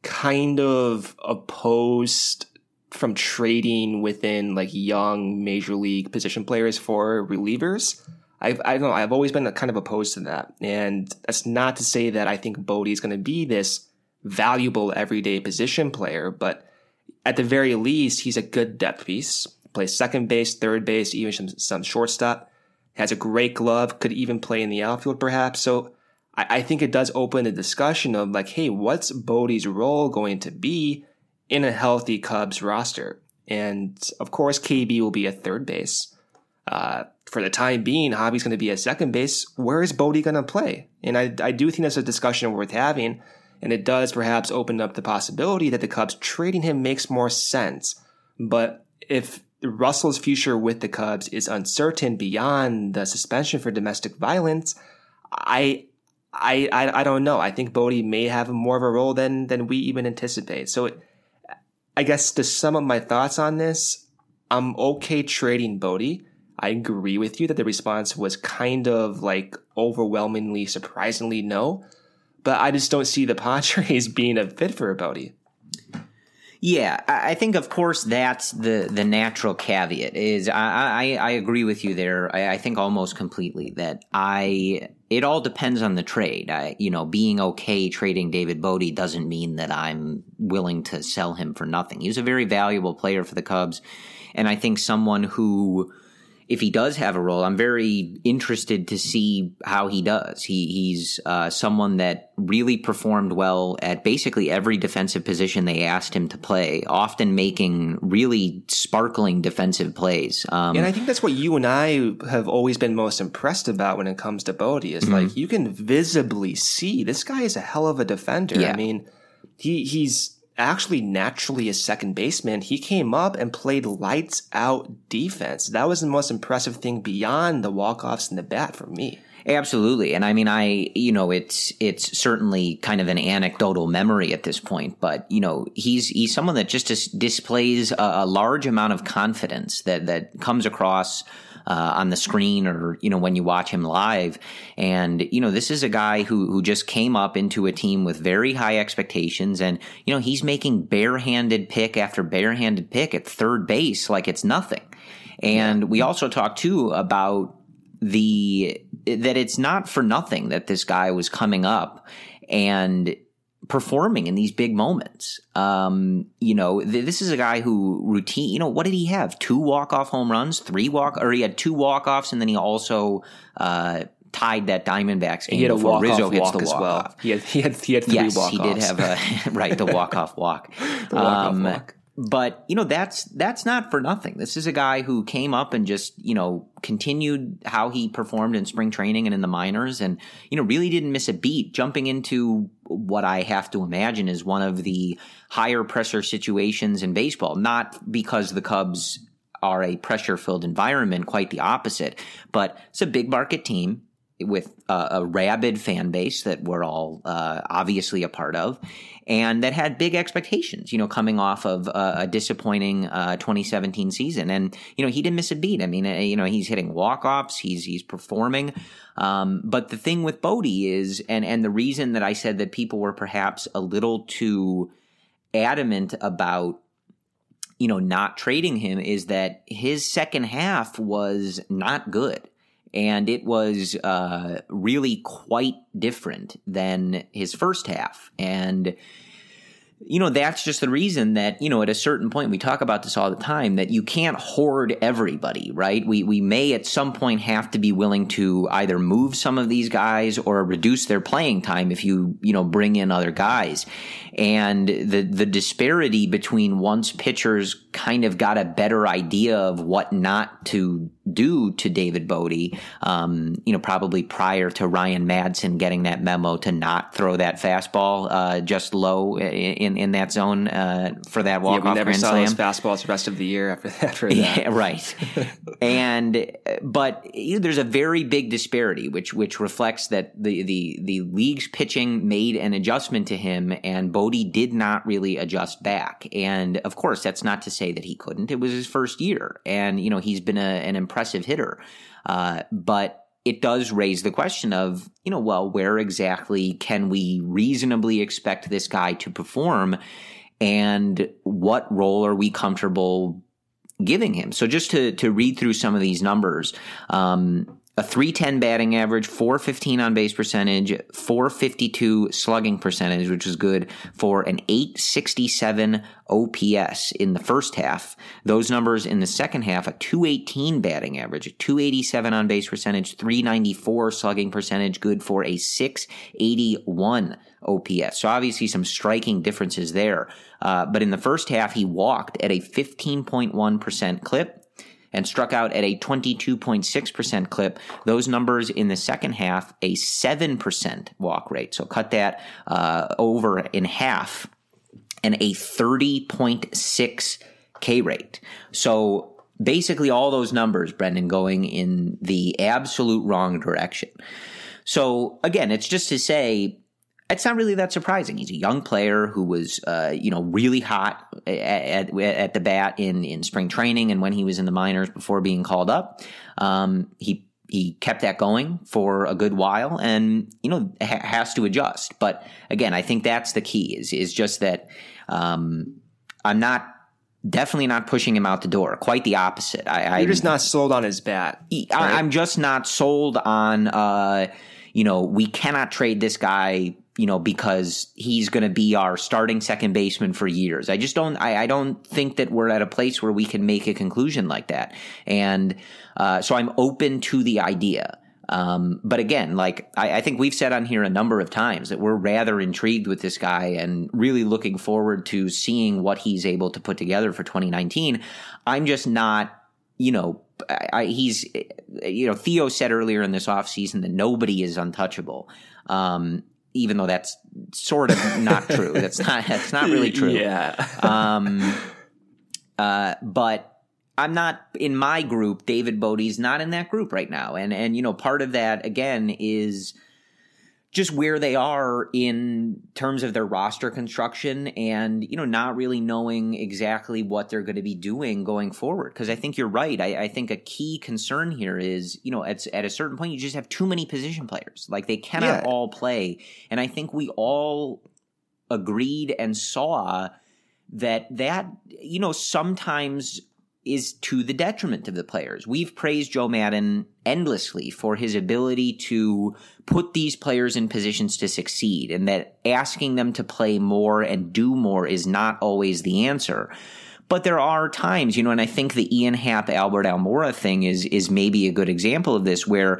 Speaker 6: kind of opposed from trading within like young major league position players for relievers. I've I don't know I've always been kind of opposed to that, and that's not to say that I think Bote is going to be this valuable everyday position player, but at the very least, he's a good depth piece. Plays second base, third base, even some, some shortstop. Has a great glove. Could even play in the outfield, perhaps. So I, I think it does open a discussion of like, hey, what's Bote's role going to be in a healthy Cubs roster? And of course, KB will be a third base. Uh, for the time being, Javi's going to be a second base. Where is Bote going to play? And I, I do think that's a discussion worth having. And it does perhaps open up the possibility that the Cubs trading him makes more sense. But if Russell's future with the Cubs is uncertain beyond the suspension for domestic violence, I I, I, I don't know. I think Bote may have more of a role than than we even anticipate. So, I guess to sum up my thoughts on this, I'm okay trading Bote. I agree with you that the response was kind of like overwhelmingly, surprisingly no, but I just don't see the Padres being a fit for Bote.
Speaker 5: Yeah, I think of course that's the the natural caveat. Is I I, I agree with you there. I, I, think almost completely that I it all depends on the trade. I you know being okay trading David Bote doesn't mean that I'm willing to sell him for nothing. He's a very valuable player for the Cubs, and I think someone who if he does have a role, I'm very interested to see how he does. He, he's uh, someone that really performed well at basically every defensive position they asked him to play, often making really sparkling defensive plays.
Speaker 6: Um, and I think that's what you and I have always been most impressed about when it comes to Bote is mm-hmm. like you can visibly see this guy is a hell of a defender. Yeah. I mean, he he's actually naturally a second baseman, he came up and played lights out defense. That was the most impressive thing beyond the walk-offs and the bat for me.
Speaker 5: Absolutely. And I mean I you know it's it's certainly kind of an anecdotal memory at this point, but you know, he's he's someone that just dis- displays a, a large amount of confidence that that comes across uh, on the screen or you know when you watch him live. And you know this is a guy who who just came up into a team with very high expectations, and you know he's making barehanded pick after barehanded pick at third base like it's nothing. And we also talked too about the that it's not for nothing that this guy was coming up and performing in these big moments. Um, you know, th- this is a guy who routine, you know, what did he have? Two walk-off home runs, three walk, or he had two walk-offs and then he also, uh, tied that Diamondbacks game
Speaker 6: he had a
Speaker 5: before Rizzo
Speaker 6: walk
Speaker 5: hits the
Speaker 6: walk
Speaker 5: walk
Speaker 6: well.
Speaker 5: off.
Speaker 6: He had, he had, he had three
Speaker 5: yes,
Speaker 6: walk-offs.
Speaker 5: he did have a, right, the walk-off walk.
Speaker 6: the walk-off
Speaker 5: um,
Speaker 6: walk
Speaker 5: but you know that's that's not for nothing. This is a guy who came up and just you know continued how he performed in spring training and in the minors, and you know really didn't miss a beat. Jumping into what I have to imagine is one of the higher pressure situations in baseball, not because the Cubs are a pressure filled environment, quite the opposite. But it's a big market team with a, a rabid fan base that we're all uh, obviously a part of, and that had big expectations. You know, coming off of a, a disappointing uh, 2017 season, and you know he didn't miss a beat. I mean, uh, you know he's hitting walk offs, he's he's performing. Um, but the thing with Bote is, and and the reason that I said that people were perhaps a little too adamant about you know not trading him is that his second half was not good and it was uh, really quite different than his first half. And you know, that's just the reason that, you know, at a certain point, we talk about this all the time, that you can't hoard everybody, right? We, we may at some point have to be willing to either move some of these guys or reduce their playing time if you, you know, bring in other guys. And the, the disparity between once pitchers kind of got a better idea of what not to do to David Bote, um, you know, probably prior to Ryan Madson getting that memo to not throw that fastball, uh, just low in in, in that zone uh, for that walk
Speaker 6: yeah,
Speaker 5: off
Speaker 6: never
Speaker 5: grand
Speaker 6: saw
Speaker 5: slam.
Speaker 6: those fastballs the rest of the year after, after that.
Speaker 5: Yeah, right. and but you know, there's a very big disparity, which which reflects that the the the league's pitching made an adjustment to him, and Bote did not really adjust back. And of course, that's not to say that he couldn't. It was his first year, and you know he's been a, an impressive hitter, uh, but. It does raise the question of, you know, well, where exactly can we reasonably expect this guy to perform? And what role are we comfortable giving him. So just to to read through some of these numbers, um, a 310 batting average, 415 on base percentage, 452 slugging percentage, which is good for an 867 OPS in the first half. Those numbers in the second half, a 218 batting average, a 287 on base percentage, 394 slugging percentage, good for a 681 OPS. So obviously some striking differences there. Uh, but in the first half, he walked at a 15.1% clip and struck out at a 22.6% clip. Those numbers in the second half, a 7% walk rate. So cut that uh, over in half and a 30.6 K rate. So basically all those numbers, Brendan, going in the absolute wrong direction. So again, it's just to say it's not really that surprising. He's a young player who was, uh, you know, really hot at, at, at, the bat in, in spring training and when he was in the minors before being called up. Um, he he kept that going for a good while, and you know ha- has to adjust. But again, I think that's the key. Is is just that um, I'm not definitely not pushing him out the door. Quite the opposite. I,
Speaker 6: You're just not sold on his bat.
Speaker 5: I, I'm just not sold on. Uh, you know, we cannot trade this guy you know, because he's going to be our starting second baseman for years. I just don't, I, I, don't think that we're at a place where we can make a conclusion like that. And uh, so I'm open to the idea. Um, but again, like I, I, think we've said on here a number of times that we're rather intrigued with this guy and really looking forward to seeing what he's able to put together for 2019. I'm just not, you know, I, he's, you know, Theo said earlier in this offseason that nobody is untouchable. Um, even though that's sort of not true. That's not that's not really true.
Speaker 6: Yeah.
Speaker 5: um, uh, but I'm not in my group. David Bote's not in that group right now, and and you know part of that again is just where they are in terms of their roster construction and you know not really knowing exactly what they're going to be doing going forward. Because i think you're right. I, I, think a key concern here is you know at, at a certain point you just have too many position players. Like they cannot yeah. all play. And i think we all agreed and saw that that you know sometimes is to the detriment of the players. We've praised Joe Maddon endlessly for his ability to put these players in positions to succeed and that asking them to play more and do more is not always the answer. But there are times, you know, and I think the Ian Happ Albert Almora thing is is maybe a good example of this where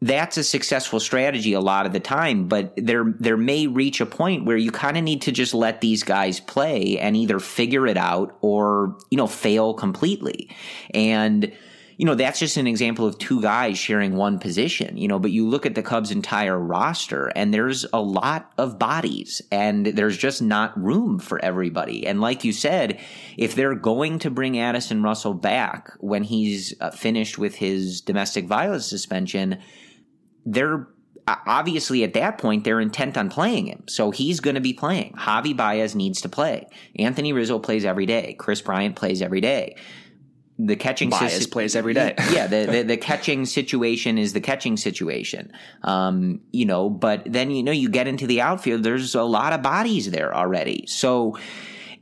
Speaker 5: that's a successful strategy a lot of the time, but there there may reach a point where you kind of need to just let these guys play and either figure it out or you know fail completely. And you know that's just an example of two guys sharing one position. You know, but you look at the Cubs' entire roster and there's a lot of bodies and there's just not room for everybody. And like you said, if they're going to bring Addison Russell back when he's uh, finished with his domestic violence suspension they're obviously at that point they're intent on playing him. So he's going to be playing. Javi Baez needs to play. Anthony Rizzo plays every day. Kris Bryant plays every day. The catching
Speaker 6: Baez si- plays every day.
Speaker 5: yeah, the, the, the catching situation is the catching situation. Um, you know, but then you know you get into the outfield. There's a lot of bodies there already. So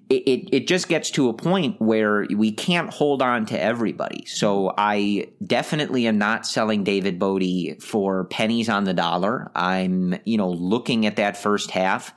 Speaker 5: it, it, just gets to a point where we can't hold on to everybody. So I definitely am not selling David Bote for pennies on the dollar. I'm, you know, looking at that first half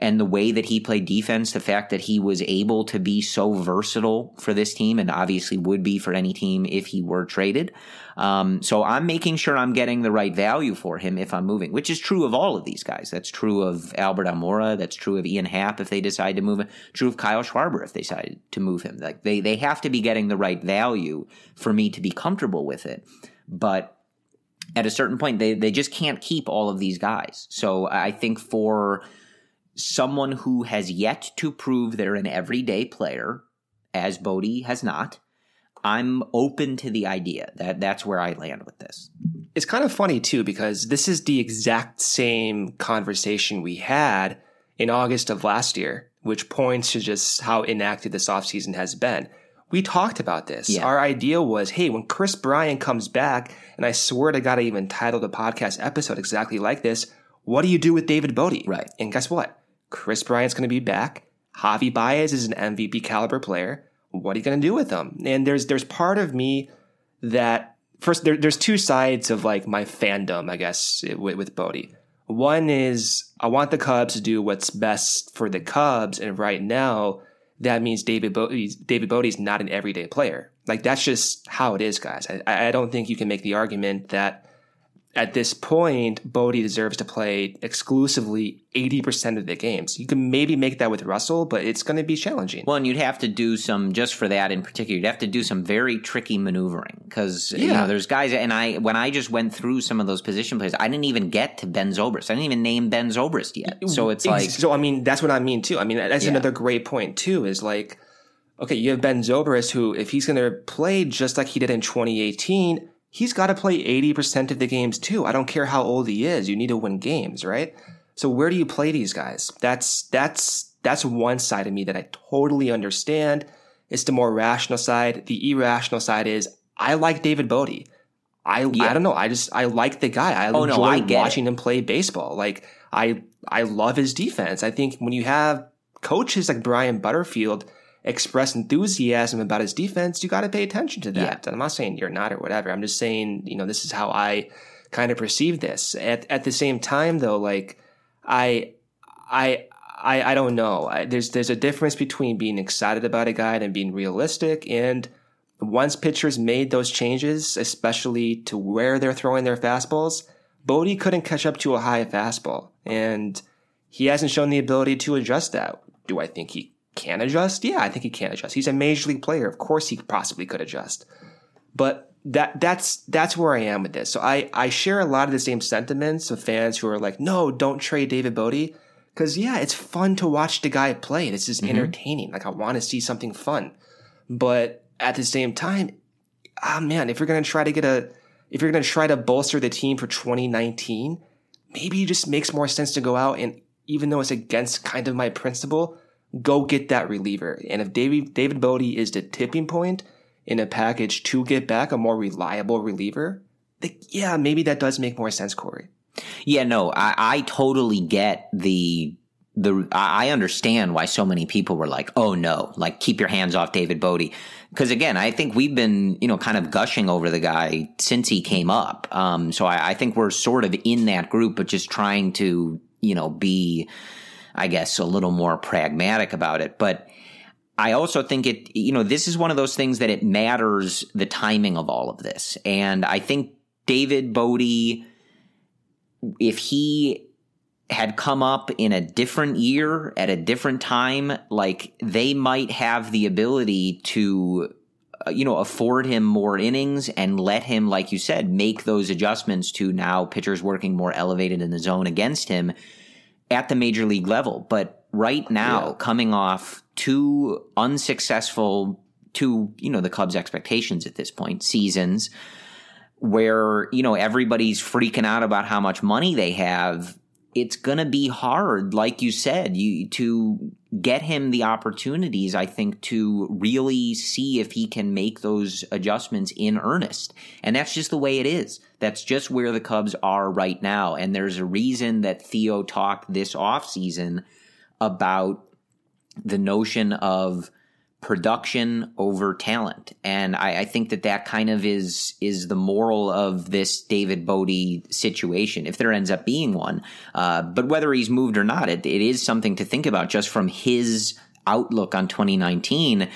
Speaker 5: and the way that he played defense, the fact that he was able to be so versatile for this team and obviously would be for any team if he were traded. Um, so I'm making sure I'm getting the right value for him if I'm moving, which is true of all of these guys. That's true of Albert Almora. That's true of Ian Happ if they decide to move him. True of Kyle Schwarber if they decide to move him. Like they, they have to be getting the right value for me to be comfortable with it. But at a certain point, they, they just can't keep all of these guys. So I think for someone who has yet to prove they're an everyday player, as Bote has not, I'm open to the idea. That that's where I land with this.
Speaker 6: It's kind of funny too because this is the exact same conversation we had in August of last year, which points to just how inactive this offseason has been. We talked about this.
Speaker 5: Yeah.
Speaker 6: Our idea was, hey, when Kris Bryant comes back, and I swear to God, I even titled a podcast episode exactly like this. What do you do with David Bote?
Speaker 5: Right.
Speaker 6: And guess what? Kris Bryant's going to be back. Javi Baez is an MVP caliber player. What are you going to do with him? And there's there's part of me that first there, there's two sides of like my fandom, I guess, with, with Bote. One is I want the Cubs to do what's best for the Cubs, and right now that means David Bote's, David Bote's not an everyday player. Like that's just how it is, guys. I, I don't think you can make the argument that at this point, Bote deserves to play exclusively 80% of the games. You can maybe make that with Russell, but it's going to be challenging.
Speaker 5: Well, and you'd have to do some just for that in particular. You'd have to do some very tricky maneuvering because you know there's guys, and I when I just went through some of those position players, I didn't even get to Ben Zobrist. I didn't even name Ben Zobrist yet. So it's like
Speaker 6: so I mean, that's what I mean too. I mean, that's
Speaker 5: Yeah.
Speaker 6: another great point too. Is like, okay, you have Ben Zobrist, who if he's going to play just like he did in 2018, he's got to play 80% of the games too. I don't care how old he is. You need to win games, right? So where do you play these guys? That's that's that's one side of me that I totally understand. It's the more rational side. The irrational side is I like David Bote. I I don't know. I just I like the guy. I
Speaker 5: Oh, no, I it.
Speaker 6: watching him play baseball. Like I I love his defense. I think when you have coaches like Brian Butterfield express enthusiasm about his defense, you got to pay attention to that. I'm not saying you're not or whatever. I'm just saying, you know, this is how I kind of perceive this. At at the same time though, like I I I, I don't know. I, there's there's a difference between being excited about a guy and being realistic. And once pitchers made those changes, especially to where they're throwing their fastballs, Bote couldn't catch up to a high fastball, and he hasn't shown the ability to adjust that. Do I think he can adjust? Yeah, I think he can adjust. He's a major league player. Of course, he possibly could adjust. But that that's that's where I am with this. So I I share a lot of the same sentiments of fans who are like, no, don't trade David Bote. Because yeah, it's fun to watch the guy play. This is entertaining. Like I want to see something fun. But at the same time, ah man, if you're gonna try to get a if you're gonna try to bolster the team for 2019, maybe it just makes more sense to go out and even though it's against kind of my principle, go get that reliever. And if David David Bote is the tipping point in a package to get back a more reliable reliever, like, yeah, maybe that does make more sense, Corey.
Speaker 5: Yeah, no, I, I totally get the the. I understand why so many people were like, "Oh no, like keep your hands off David Bote," because again, I think we've been you know kind of gushing over the guy since he came up. Um, so I, I think we're sort of in that group, but just trying to you know be, I guess, a little more pragmatic about it, but. I also think it, you know, this is one of those things that it matters the timing of all of this. And I think David Bote, if he had come up in a different year at a different time, like they might have the ability to, uh, you know, afford him more innings and let him, like you said, make those adjustments to now pitchers working more elevated in the zone against him at the major league level. But right now,
Speaker 6: Yeah.
Speaker 5: coming off two unsuccessful, two, you know, the Cubs' expectations at this point, seasons, where, you know, everybody's freaking out about how much money they have, it's going to be hard, like you said, you to get him the opportunities, I think, to really see if he can make those adjustments in earnest. And that's just the way it is. That's just where the Cubs are right now. And there's a reason that Theo talked this offseason about the notion of production over talent. And I, I think that that kind of is is the moral of this David Bote situation, if there ends up being one. Uh, but whether he's moved or not, it, it is something to think about just from his outlook on 2019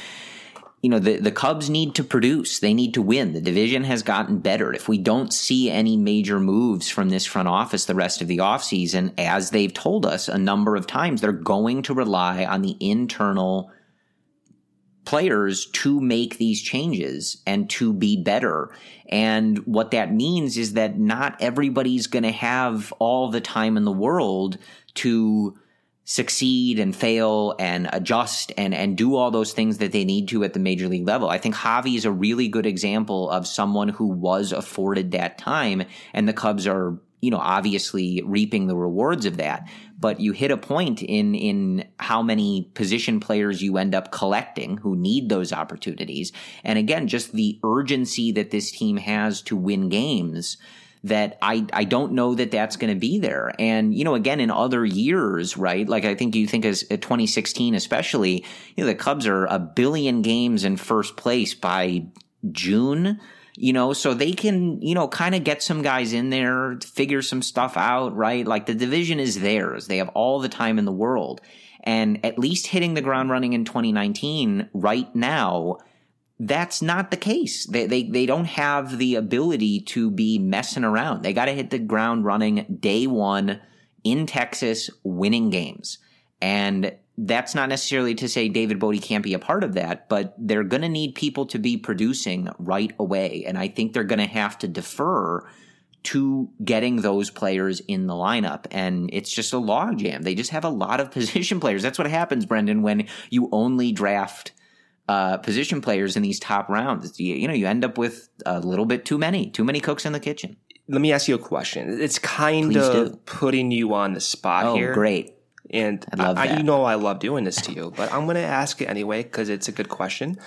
Speaker 5: you know the the Cubs need to produce. They need to win. The division has gotten better. If we don't see any major moves from this front office the rest of the offseason, as they've told us a number of times, they're going to rely on the internal players to make these changes and to be better. And what that means is that not everybody's going to have all the time in the world to succeed and fail and adjust and and do all those things that they need to at the major league level. I think Javi is a really good example of someone who was afforded that time and the Cubs are you know obviously reaping the rewards of that but you hit a point in in how many position players you end up collecting who need those opportunities and again just the urgency that this team has to win games that I, I don't know that that's going to be there. And, you know, again, in other years, right? Like I think you think as uh, 2016, especially, you know, the Cubs are a billion games in first place by June you know, so they can, you know, kind of get some guys in there, figure some stuff out, right? Like the division is theirs. They have all the time in the world. And at least hitting the ground running in 2019 right now, that's not the case. They, they, they don't have the ability to be messing around. They got to hit the ground running day one in Texas, winning games. And that's not necessarily to say David Bote can't be a part of that, but they're going to need people to be producing right away. And I think they're going to have to defer to getting those players in the lineup. And it's just a logjam. They just have a lot of position players. That's what happens, Brendan, when you only draft uh, position players in these top rounds. You, you know, you end up with a little bit too many, too many cooks in the kitchen.
Speaker 6: Let me ask you a question. It's kind
Speaker 5: Please
Speaker 6: of
Speaker 5: do.
Speaker 6: putting you on the spot
Speaker 5: Oh,
Speaker 6: here.
Speaker 5: great.
Speaker 6: And
Speaker 5: I love
Speaker 6: I,
Speaker 5: that.
Speaker 6: you know I love doing this to you, but I'm going to ask it anyway because it's a good question.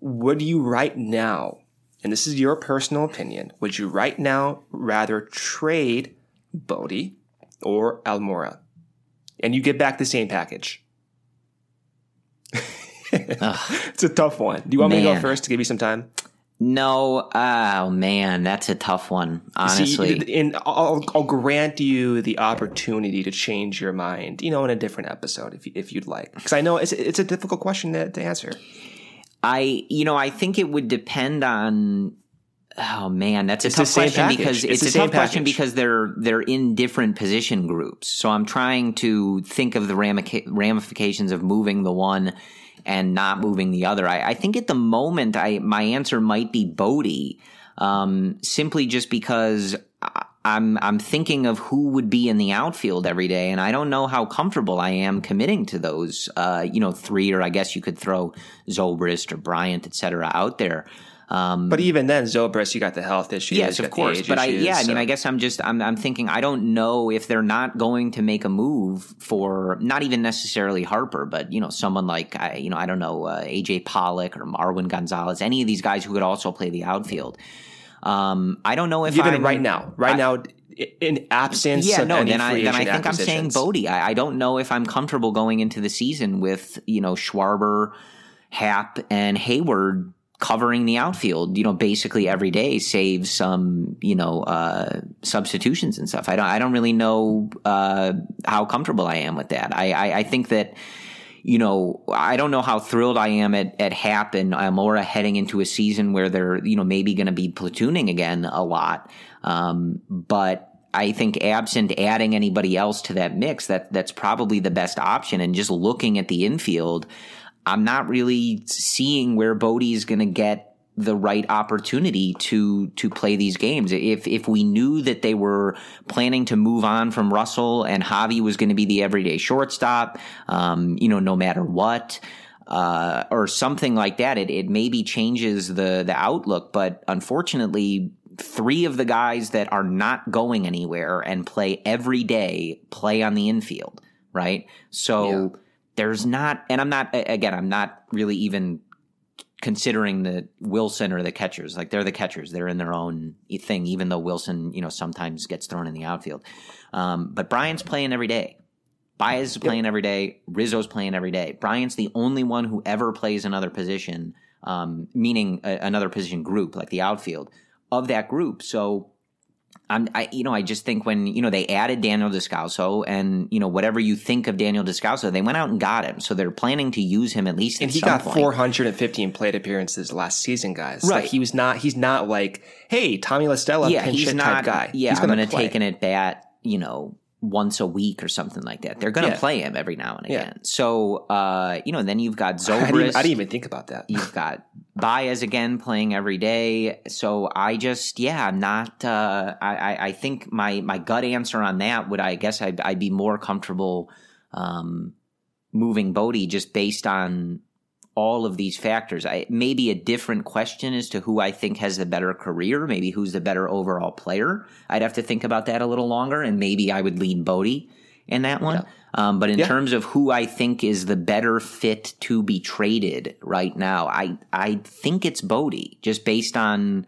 Speaker 6: Would you right now, and this is your personal opinion, would you right now rather trade Bote or Almora? And you get back the same package. it's a tough one. Do you want me to go first to give you some time?
Speaker 5: No, oh man, that's a tough one,
Speaker 6: See,
Speaker 5: honestly.
Speaker 6: and I'll, I'll grant you the opportunity to change your mind, you know, in a different episode if, you- if you'd like. Because I know it's, it's a difficult question to, to answer.
Speaker 5: I, you know, I think it would depend on. Oh man, that's a
Speaker 6: It's
Speaker 5: tough question
Speaker 6: package.
Speaker 5: because
Speaker 6: It's
Speaker 5: it's, a tough question because they're they're in different position groups. So I'm trying to think of the ramica- ramifications of moving the one and not moving the other. I, I think at the moment, I my answer might be Bote, um, simply just because I'm I'm thinking of who would be in the outfield every day, and I don't know how comfortable I am committing to those. Uh, you know, three or I guess you could throw Zobrist or Bryant, et cetera, out there. Um,
Speaker 6: But even then, Zobrist, you got the health issues.
Speaker 5: Yes, of course. But I,
Speaker 6: issues,
Speaker 5: yeah, I mean, I guess I'm just, I'm, I'm thinking, I don't know if they're not going to make a move for not even necessarily Harper, but you know, someone like, I, you know, I don't know, uh, AJ Pollock or Marwin Gonzalez, any of these guys who could also play the outfield. Um, I don't know if
Speaker 6: Given
Speaker 5: I'm,
Speaker 6: right now, right
Speaker 5: I-
Speaker 6: now, in absence
Speaker 5: yeah, no, then I then I think I'm saying. Bote. I, I don't know if I'm comfortable going into the season with you know Schwarber, Happ, and Heyward covering the outfield. You know, basically every day, save some you know uh, substitutions and stuff. I don't I don't really know uh, how comfortable I am with that. I I, I think that. You know, I don't know how thrilled I am at, at Happ and Almora heading into a season where they're, you know, maybe going to be platooning again a lot. Um, but I think absent adding anybody else to that mix, that that's probably the best option. And just looking at the infield, I'm not really seeing where Bote is going to get the right opportunity to to play these games. If if we knew that they were planning to move on from Russell and Javi was going to be the everyday shortstop, um, you know, no matter what. Uh, or something like that, it, it maybe changes the the outlook. But unfortunately, three of the guys that are not going anywhere and play every day play on the infield, right? So there's not, and I'm not again, I'm not really even considering the Wilson or the catchers. Like they're the catchers, they're in their own thing. Even though Wilson, you know, sometimes gets thrown in the outfield, um, but Bryant's playing every day. Baez is playing every day. Rizzo's playing every day. Bryant's the only one who ever plays another position, um, meaning a, another position group, like the outfield of that group. So I'm, I, you know, I just think when you know they added Daniel Descalso, and you know whatever you think of Daniel Descalso, they went out and got him. So they're planning to use him at least.
Speaker 6: and
Speaker 5: at
Speaker 6: he got
Speaker 5: point.
Speaker 6: 415 plate appearances last season, guys.
Speaker 5: Right.
Speaker 6: Like he was not. He's not like, hey, Tommy La
Speaker 5: Stella,
Speaker 6: yeah,
Speaker 5: he's not.
Speaker 6: type guy.
Speaker 5: Yeah,
Speaker 6: he's
Speaker 5: I'm
Speaker 6: gonna
Speaker 5: going to take an at bat. You know, once a week or something like that. They're going to
Speaker 6: Yeah.
Speaker 5: play him every now and
Speaker 6: Yeah.
Speaker 5: again. So, uh, you know, then you've got
Speaker 6: I didn't,
Speaker 5: Zobrist.
Speaker 6: even, I didn't even think about that.
Speaker 5: You've got Baez again playing every day. So I just, yeah, I'm not. Uh, I, I I think my my gut answer on that would I guess I'd, I'd be more comfortable um, moving Bote just based on all of these factors. I, maybe a different question as to who I think has the better career, maybe who's the better overall player. I'd have to think about that a little longer, and maybe I would lean Bote in that one. Yeah. Um, but in yeah. terms of who I think is the better fit to be traded right now, I I think it's Bote, just based on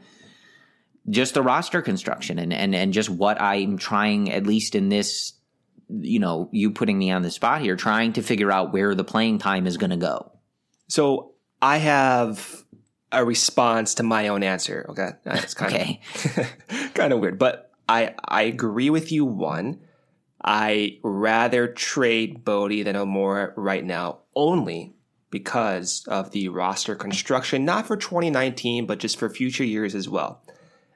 Speaker 5: just the roster construction and, and, and just what I'm trying, at least in this, you know, you putting me on the spot here, trying to figure out where the playing time is going to go.
Speaker 6: So I have a response to my own answer. Okay. It's kind
Speaker 5: okay.
Speaker 6: of kind of weird, but I, I agree with you. One, I rather trade Bote than Almora right now only because of the roster construction, not for 2019, but just for future years as well.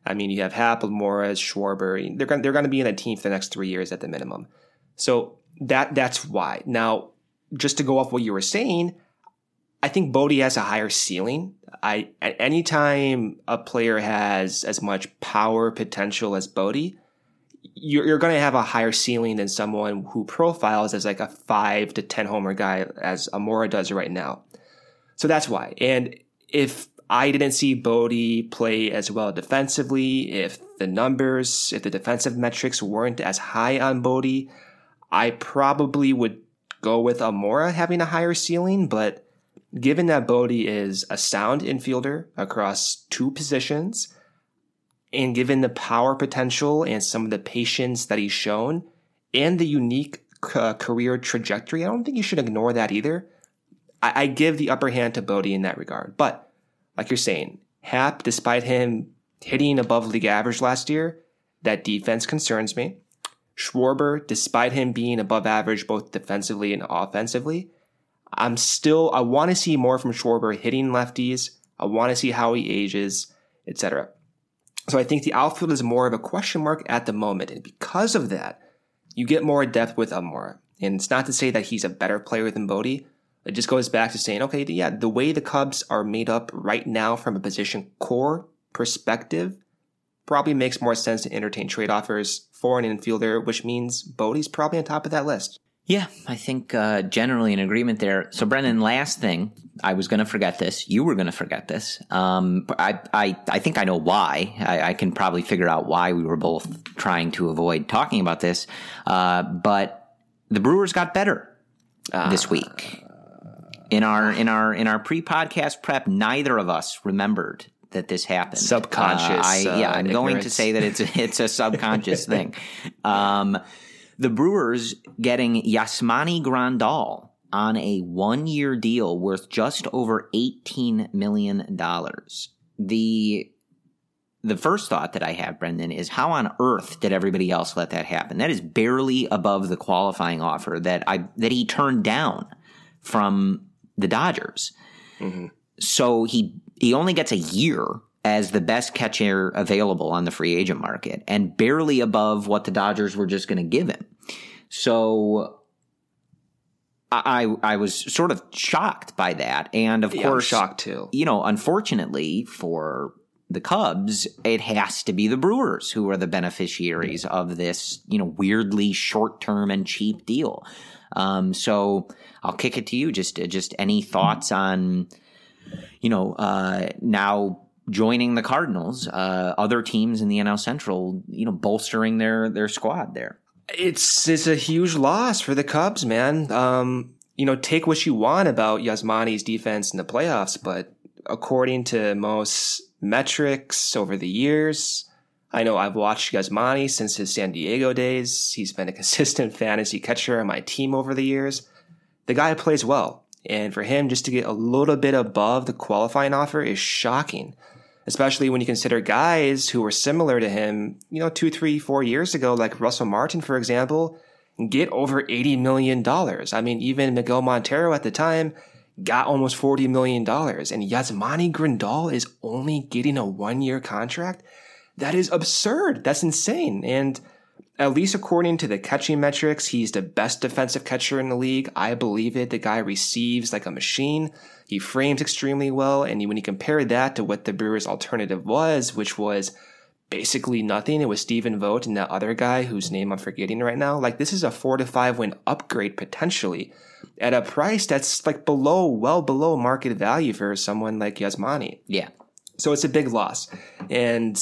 Speaker 6: I mean, you have Happ, Morris, Schwarber. They're going they're going to be in a team for the next three years at the minimum. So that that's why. Now, just to go off what you were saying, I think Bote has a higher ceiling. I at any time a player has as much power potential as Bote, you're, you're going to have a higher ceiling than someone who profiles as like a five to ten homer guy as Almora does right now. So that's why. And if I didn't see Bote play as well defensively. If the numbers, if the defensive metrics weren't as high on Bote, I probably would go with Almora having a higher ceiling. But given that Bote is a sound infielder across two positions, and given the power potential and some of the patience that he's shown, and the unique uh, career trajectory, I don't think you should ignore that either. I, I give the upper hand to Bote in that regard. But like you're saying, Happ, despite him hitting above league average last year, that defense concerns me. Schwarber, despite him being above average both defensively and offensively, I'm still I want to see more from Schwarber hitting lefties. I want to see how he ages, etc. So I think the outfield is more of a question mark at the moment, and because of that, you get more depth with Almora. And it's not to say that he's a better player than Bote, it just goes back to saying, okay, yeah, the way the Cubs are made up right now from a position core perspective probably makes more sense to entertain trade offers for an infielder, which means Bote's probably on top of that list.
Speaker 5: Yeah, I think uh, generally in agreement there. So, Brendan, last thing, I was going to forget this. You were going to forget this. Um, I, I, I think I know why. I, I, can probably figure out why we were both trying to avoid talking about this. Uh, but the Brewers got better uh, this week in our in our in our pre-podcast prep, neither of us remembered that this happened.
Speaker 6: Subconscious. Uh,
Speaker 5: I, yeah, I'm ignorance. going to say that it's a, it's a subconscious thing. Um, the Brewers getting Yasmani Grandal on a one-year deal worth just over eighteen million dollars. The the first thought that I have, Brendan, is how on earth did everybody else let that happen? That is barely above the qualifying offer that I that he turned down from the Dodgers. Mm-hmm. So he he only gets a year as the best catcher available on the free agent market and barely above what the Dodgers were just going to give him. So I I was sort of shocked by that, and of
Speaker 6: yeah,
Speaker 5: course,
Speaker 6: shocked too.
Speaker 5: You know, unfortunately for the Cubs, it has to be the Brewers who are the beneficiaries of this, you know, weirdly short term and cheap deal. Um, so I'll kick it to you. Just just any thoughts on you know uh, now joining the Cardinals, uh, other teams in the NL Central, you know, bolstering their their squad there.
Speaker 6: It's it's a huge loss for the Cubs, man. Um, you know, take what you want about Yasmani's defense in the playoffs, but according to most metrics over the years, I know I've watched Yasmani since his San Diego days. He's been a consistent fantasy catcher on my team over the years. The guy plays well, and for him just to get a little bit above the qualifying offer is shocking, especially when you consider guys who were similar to him, you know, two, three, four years ago, like Russell Martin, for example, get over $80 million. I mean, even Miguel Montero at the time got almost $40 million, and Yasmani Grandal is only getting a one year contract. That is absurd. That's insane. And at least according to the catching metrics, he's the best defensive catcher in the league. I believe it. The guy receives like a machine. He frames extremely well. And when you compare that to what the Brewers' alternative was, which was basically nothing. It was Stephen Vogt and that other guy whose name I'm forgetting right now. Like this is a four to five win upgrade potentially at a price that's like below, well below market value for someone like Yasmani.
Speaker 5: Yeah.
Speaker 6: So it's a big loss. And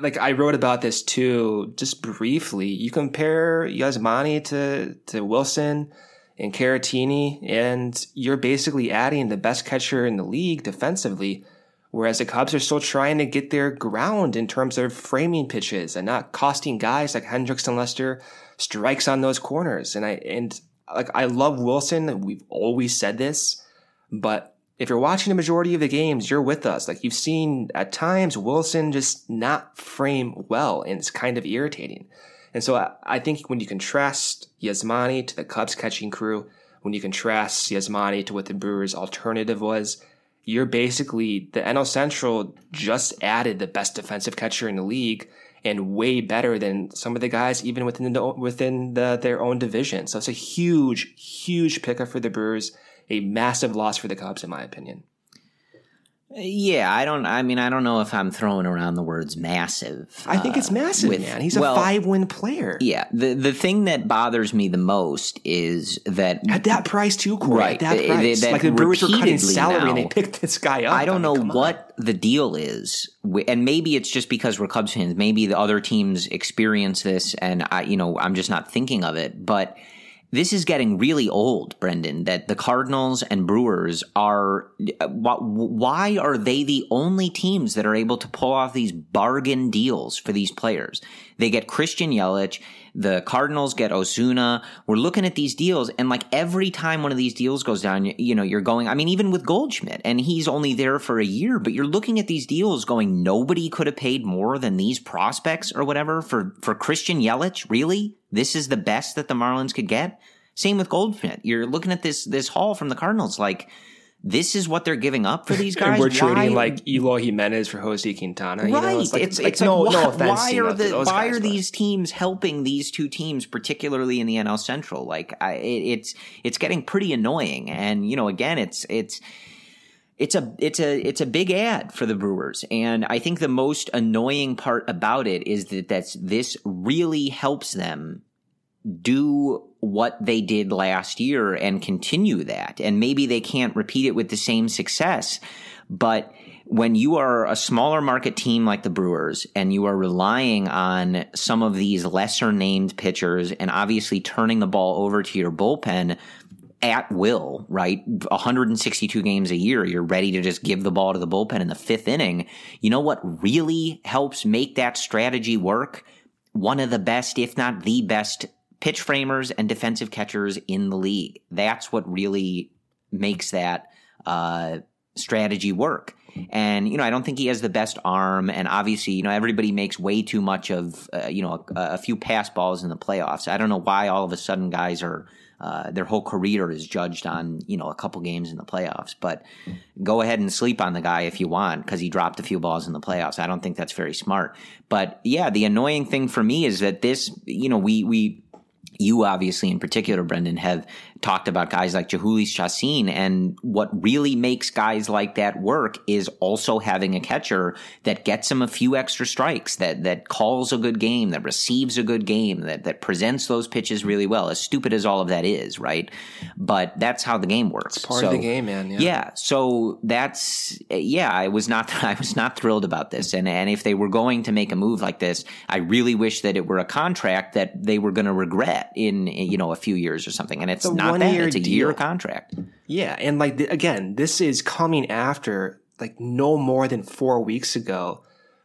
Speaker 6: like I wrote about this too, just briefly. You compare Yasmani to, to Wilson and Caratini, and you're basically adding the best catcher in the league defensively. Whereas the Cubs are still trying to get their ground in terms of framing pitches and not costing guys like Hendricks and Lester strikes on those corners. And I and like I love Wilson. We've always said this, but if you're watching the majority of the games, you're with us. Like you've seen at times Wilson just not frame well, and it's kind of irritating. And so I, I think when you contrast Yasmani to the Cubs catching crew, when you contrast Yasmani to what the Brewers' alternative was, you're basically the NL Central just added the best defensive catcher in the league and way better than some of the guys even within the, within the, their own division. So it's a huge, huge pickup for the Brewers, a massive loss for the Cubs, in my opinion.
Speaker 5: Yeah, I don't. I mean, I don't know if I'm throwing around the words massive.
Speaker 6: I think it's
Speaker 5: uh,
Speaker 6: massive,
Speaker 5: with-
Speaker 6: man. He's a five win player.
Speaker 5: Yeah, the the thing that bothers me the most is that
Speaker 6: At that price, too, Corey.
Speaker 5: Right.
Speaker 6: At that
Speaker 5: Th-
Speaker 6: price.
Speaker 5: that
Speaker 6: like the Brewers were cutting salary and they picked this guy up.
Speaker 5: I don't
Speaker 6: mean,
Speaker 5: know
Speaker 6: come on.
Speaker 5: what the deal is, and maybe it's just because we're Cubs fans. Maybe the other teams experience this, and I, you know, I'm just not thinking of it. But this is getting really old, Brendan. That the Cardinals and Brewers are. Uh, why are they the only teams that are able to pull off these bargain deals for these players? They get Christian Yelich. The Cardinals get Ozuna. We're looking at these deals, and like every time one of these deals goes down, you, you know, you're going. I mean, even with Goldschmidt, and he's only there for a year, but you're looking at these deals, going, nobody could have paid more than these prospects or whatever for for Christian Yelich. Really, this is the best that the Marlins could get. Same with Goldschmidt. You're looking at this this haul from the Cardinals, like. This is what they're giving up for these guys.
Speaker 6: And we're
Speaker 5: Why-
Speaker 6: trading like Eloy Jimenez for Jose Quintana. You
Speaker 5: right.
Speaker 6: know, it's like,
Speaker 5: it's,
Speaker 6: like,
Speaker 5: it's
Speaker 6: no,
Speaker 5: like, why,
Speaker 6: no offense.
Speaker 5: why are the why
Speaker 6: guys,
Speaker 5: are
Speaker 6: but-
Speaker 5: these teams helping these two teams, particularly in the NL Central? Like, I, it, it's it's getting pretty annoying. And you know, again, it's it's it's a it's a it's a big ad for the Brewers, and I think the most annoying part about it is that that's this really helps them do what they did last year and continue that. And maybe they can't repeat it with the same success, but when you are a smaller market team like the Brewers and you are relying on some of these lesser named pitchers and obviously turning the ball over to your bullpen at will, right? 162 games a year, you're ready to just give the ball to the bullpen in the fifth inning. You know what really helps make that strategy work? One of the best, if not the best, pitch framers and defensive catchers in the league. That's what really makes that uh, strategy work. And you know, I don't think he has the best arm. And obviously, you know, everybody makes way too much of uh, you know a, a few pass balls in the playoffs. I don't know why all of a sudden guys are uh, their whole career is judged on you know a couple games in the playoffs. But go ahead and sleep on the guy if you want because he dropped a few balls in the playoffs. I don't think that's very smart. But yeah, the annoying thing for me is that this you know we we you obviously in particular, Brendan, have talked about guys like Jhoulys Chacin, and what really makes guys like that work is also having a catcher that gets him a few extra strikes, that that calls a good game, that receives a good game, that that presents those pitches really well. As stupid as all of that is, right? But that's how the game works.
Speaker 6: It's part of the game, man. Yeah.
Speaker 5: Yeah. So that's yeah. I was not I was not thrilled about this, and and if they were going to make a move like this, I really wish that it were a contract that they were going to regret in you know a few years or something. And it's
Speaker 6: It's a
Speaker 5: not that. It's a year contract.
Speaker 6: Yeah, and like again, this is coming after like no more than four weeks ago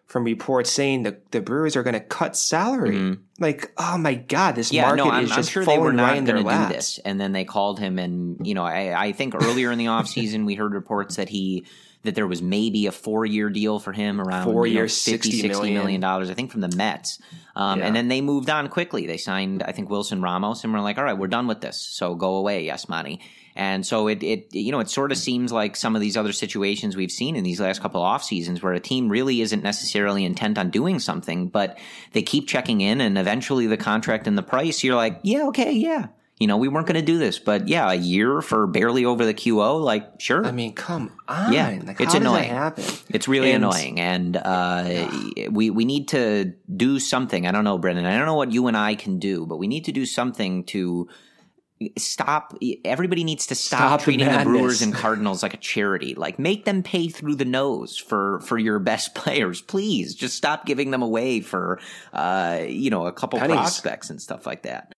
Speaker 6: from reports saying that the Brewers are going to cut salary. Like, oh my god, this
Speaker 5: Mm-hmm. Yeah,
Speaker 6: market
Speaker 5: no, I'm,
Speaker 6: is
Speaker 5: I'm
Speaker 6: just
Speaker 5: sure they were
Speaker 6: falling
Speaker 5: not
Speaker 6: right in their
Speaker 5: going to do this. And then they called him, and you know, I, I think earlier in the offseason we heard reports that he that there was maybe a four year deal for him around
Speaker 6: Four
Speaker 5: you know,
Speaker 6: years,
Speaker 5: 50,
Speaker 6: 60
Speaker 5: 60 million
Speaker 6: million.
Speaker 5: dollars, I think from the Mets. Um,
Speaker 6: Yeah.
Speaker 5: And then they moved on quickly. They signed, I think, Wilson Ramos, and we're like, all right, we're done with this. So go away, yes, money. And so it, it, you know, it sort of seems like some of these other situations we've seen in these last couple of off seasons where a team really isn't necessarily intent on doing something, but they keep checking in, and eventually the contract and the price, you're like, yeah, okay, yeah, You know, we weren't going to do this, but yeah, a year for barely over the QO, like sure.
Speaker 6: I mean, come on.
Speaker 5: Yeah,
Speaker 6: like,
Speaker 5: it's
Speaker 6: how
Speaker 5: annoying.
Speaker 6: Does that happen?
Speaker 5: It's really
Speaker 6: And-
Speaker 5: annoying, and uh, we we need to do something. I don't know, Brendan. I don't know what you and I can do, but we need to do something to stop. Everybody needs to stop,
Speaker 6: Stop
Speaker 5: treating the. Brewers and Cardinals like a charity. Like, make them pay through the nose for for your best players, please. Just stop giving them away for uh, you know a couple
Speaker 6: Pennies.
Speaker 5: prospects and stuff like that.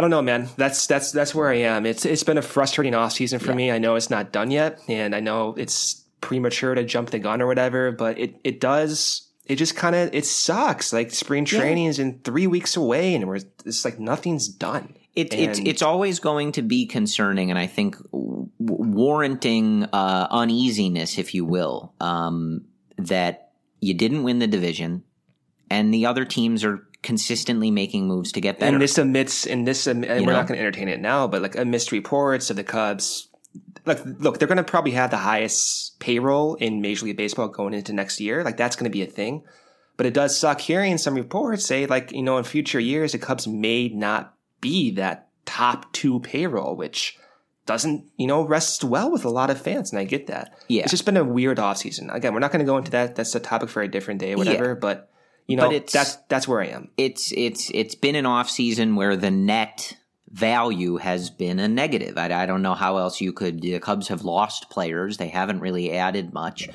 Speaker 6: I don't know, man. That's that's that's where I am. It's it's been a frustrating off season for
Speaker 5: Yeah.
Speaker 6: me. I know it's not done yet, and I know it's premature to jump the gun or whatever, but it it does. It just kind of it sucks. Like spring
Speaker 5: Yeah.
Speaker 6: training is in three weeks away, and we're it's like nothing's done.
Speaker 5: It, it's it's always going to be concerning, and I think w- warranting uh, uneasiness, if you will, um, that you didn't win the division, and the other teams are consistently making moves to get better.
Speaker 6: And this amidst, and this, am- and we're
Speaker 5: know?
Speaker 6: not going to entertain it now, but like amidst reports of the Cubs, like, look, they're going to probably have the highest payroll in Major League Baseball going into next year. Like, that's going to be a thing. But it does suck hearing some reports say, like, you know, in future years, the Cubs may not be that top two payroll, which doesn't, you know, rest well with a lot of fans. And I get that.
Speaker 5: Yeah.
Speaker 6: It's just been a weird offseason. Again, we're not going to go into that. That's a topic for a different day, whatever. But, you know,
Speaker 5: But it's-
Speaker 6: that's, that's where I am.
Speaker 5: it's it's it's been an off season where the net value has been a negative. I, I don't know how else you could. The Cubs have lost players; they haven't really added much.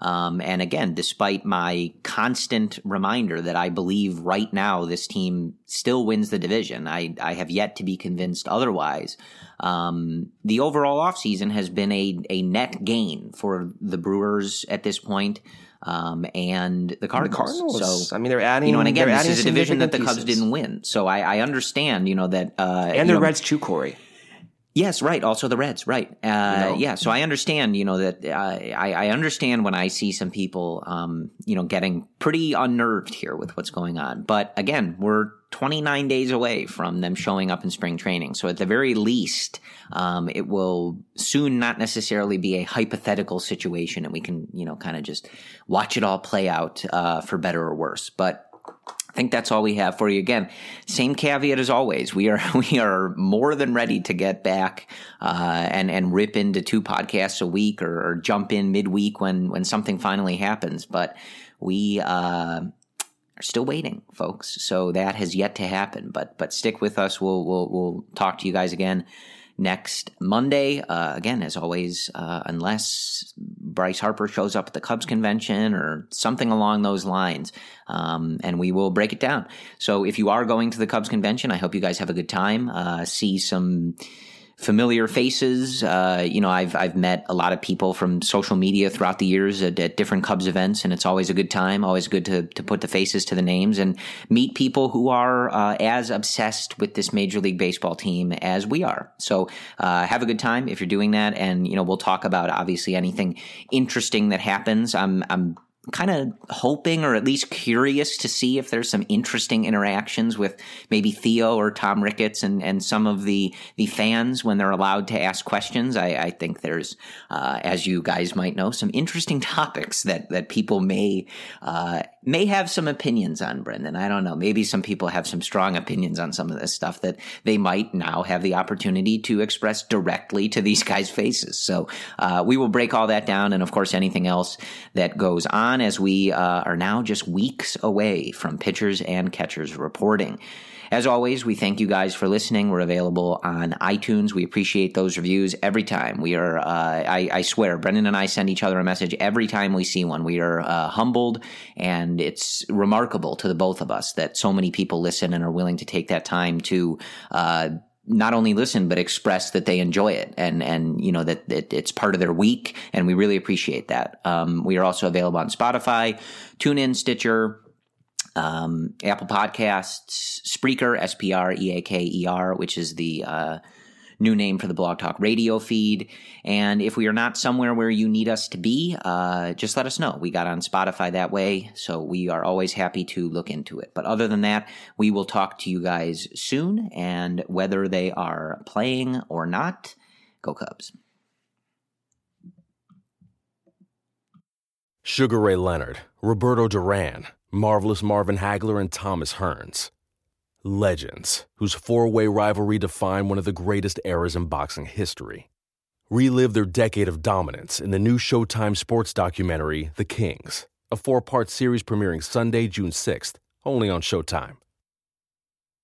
Speaker 5: Um, and again, despite my constant reminder that I believe right now this team still wins the division, I, I have yet to be convinced otherwise. Um, the overall offseason has been a, a net gain for the Brewers at this point, um, and the
Speaker 6: The
Speaker 5: Cardinals.
Speaker 6: Cardinals.
Speaker 5: So,
Speaker 6: I mean, they're adding.
Speaker 5: you know, and again, this is a division that the
Speaker 6: significant
Speaker 5: Cubs didn't win. So I, I understand, you know, that. Uh,
Speaker 6: and the
Speaker 5: know-
Speaker 6: Reds too, Corey.
Speaker 5: Yes, right. Also the Reds, right? Uh? Yeah. So I understand, you know, that uh, I, I understand when I see some people, um, you know, getting pretty unnerved here with what's going on. But again, we're 29 days away from them showing up in spring training. So at the very least, um, it will soon not necessarily be a hypothetical situation, and we can, you know, kind of just watch it all play out uh, for better or worse. But I think that's all we have for you. Again, same caveat as always. We are we are more than ready to get back uh, and and rip into two podcasts a week or, or jump in midweek when when something finally happens. But we uh, are still waiting, folks. So that has yet to happen. But but stick with us. We'll we'll we'll talk to you guys again next Monday. Uh, again, as always, uh, unless Bryce Harper shows up at the Cubs convention or something along those lines, um, and we will break it down. So if you are going to the Cubs convention, I hope you guys have a good time. Uh, see some familiar faces. Uh, you know, I've I've met a lot of people from social media throughout the years at, at different Cubs events, and it's always a good time. Always good to to put the faces to the names and meet people who are uh, as obsessed with this Major League Baseball team as we are. So uh, have a good time if you're doing that, and you know we'll talk about obviously anything interesting that happens. I'm I'm kind of hoping or at least curious to see if there's some interesting interactions with maybe Theo or Tom Ricketts and, and some of the, the fans when they're allowed to ask questions. I, I think there's, uh, as you guys might know, some interesting topics that, that people may, uh, may have some opinions on, Brendan. I don't know. Maybe some people have some strong opinions on some of this stuff that they might now have the opportunity to express directly to these guys' faces. So, uh, we will break all that down. And of course, anything else that goes on as we uh, are now just weeks away from pitchers and catchers reporting. As always, we thank you guys for listening. We're available on iTunes. We appreciate those reviews every time. We are, uh, I, I swear, Brendan and I send each other a message every time we see one. We are uh, humbled, and it's remarkable to the both of us that so many people listen and are willing to take that time to. Uh, not only listen but express that they enjoy it and and you know that, that it's part of their week and we really appreciate that um, we are also available on spotify TuneIn, stitcher um, apple podcasts spreaker s-p-r-e-a-k-e-r which is the uh, new name for the blog talk radio feed. And if we are not somewhere where you need us to be uh, just let us know. We got on spotify that way so we are always happy to look into it. But other than that we will talk to you guys soon and whether they are playing or not go cubs.
Speaker 7: Sugar Ray Leonard, Roberto Duran, Marvelous Marvin Hagler and Thomas Hearns. Legends, whose four way rivalry defined one of the greatest eras in boxing history. Relive their decade of dominance in the new Showtime sports documentary, The Kings, a four part series premiering Sunday, June 6th, only on Showtime.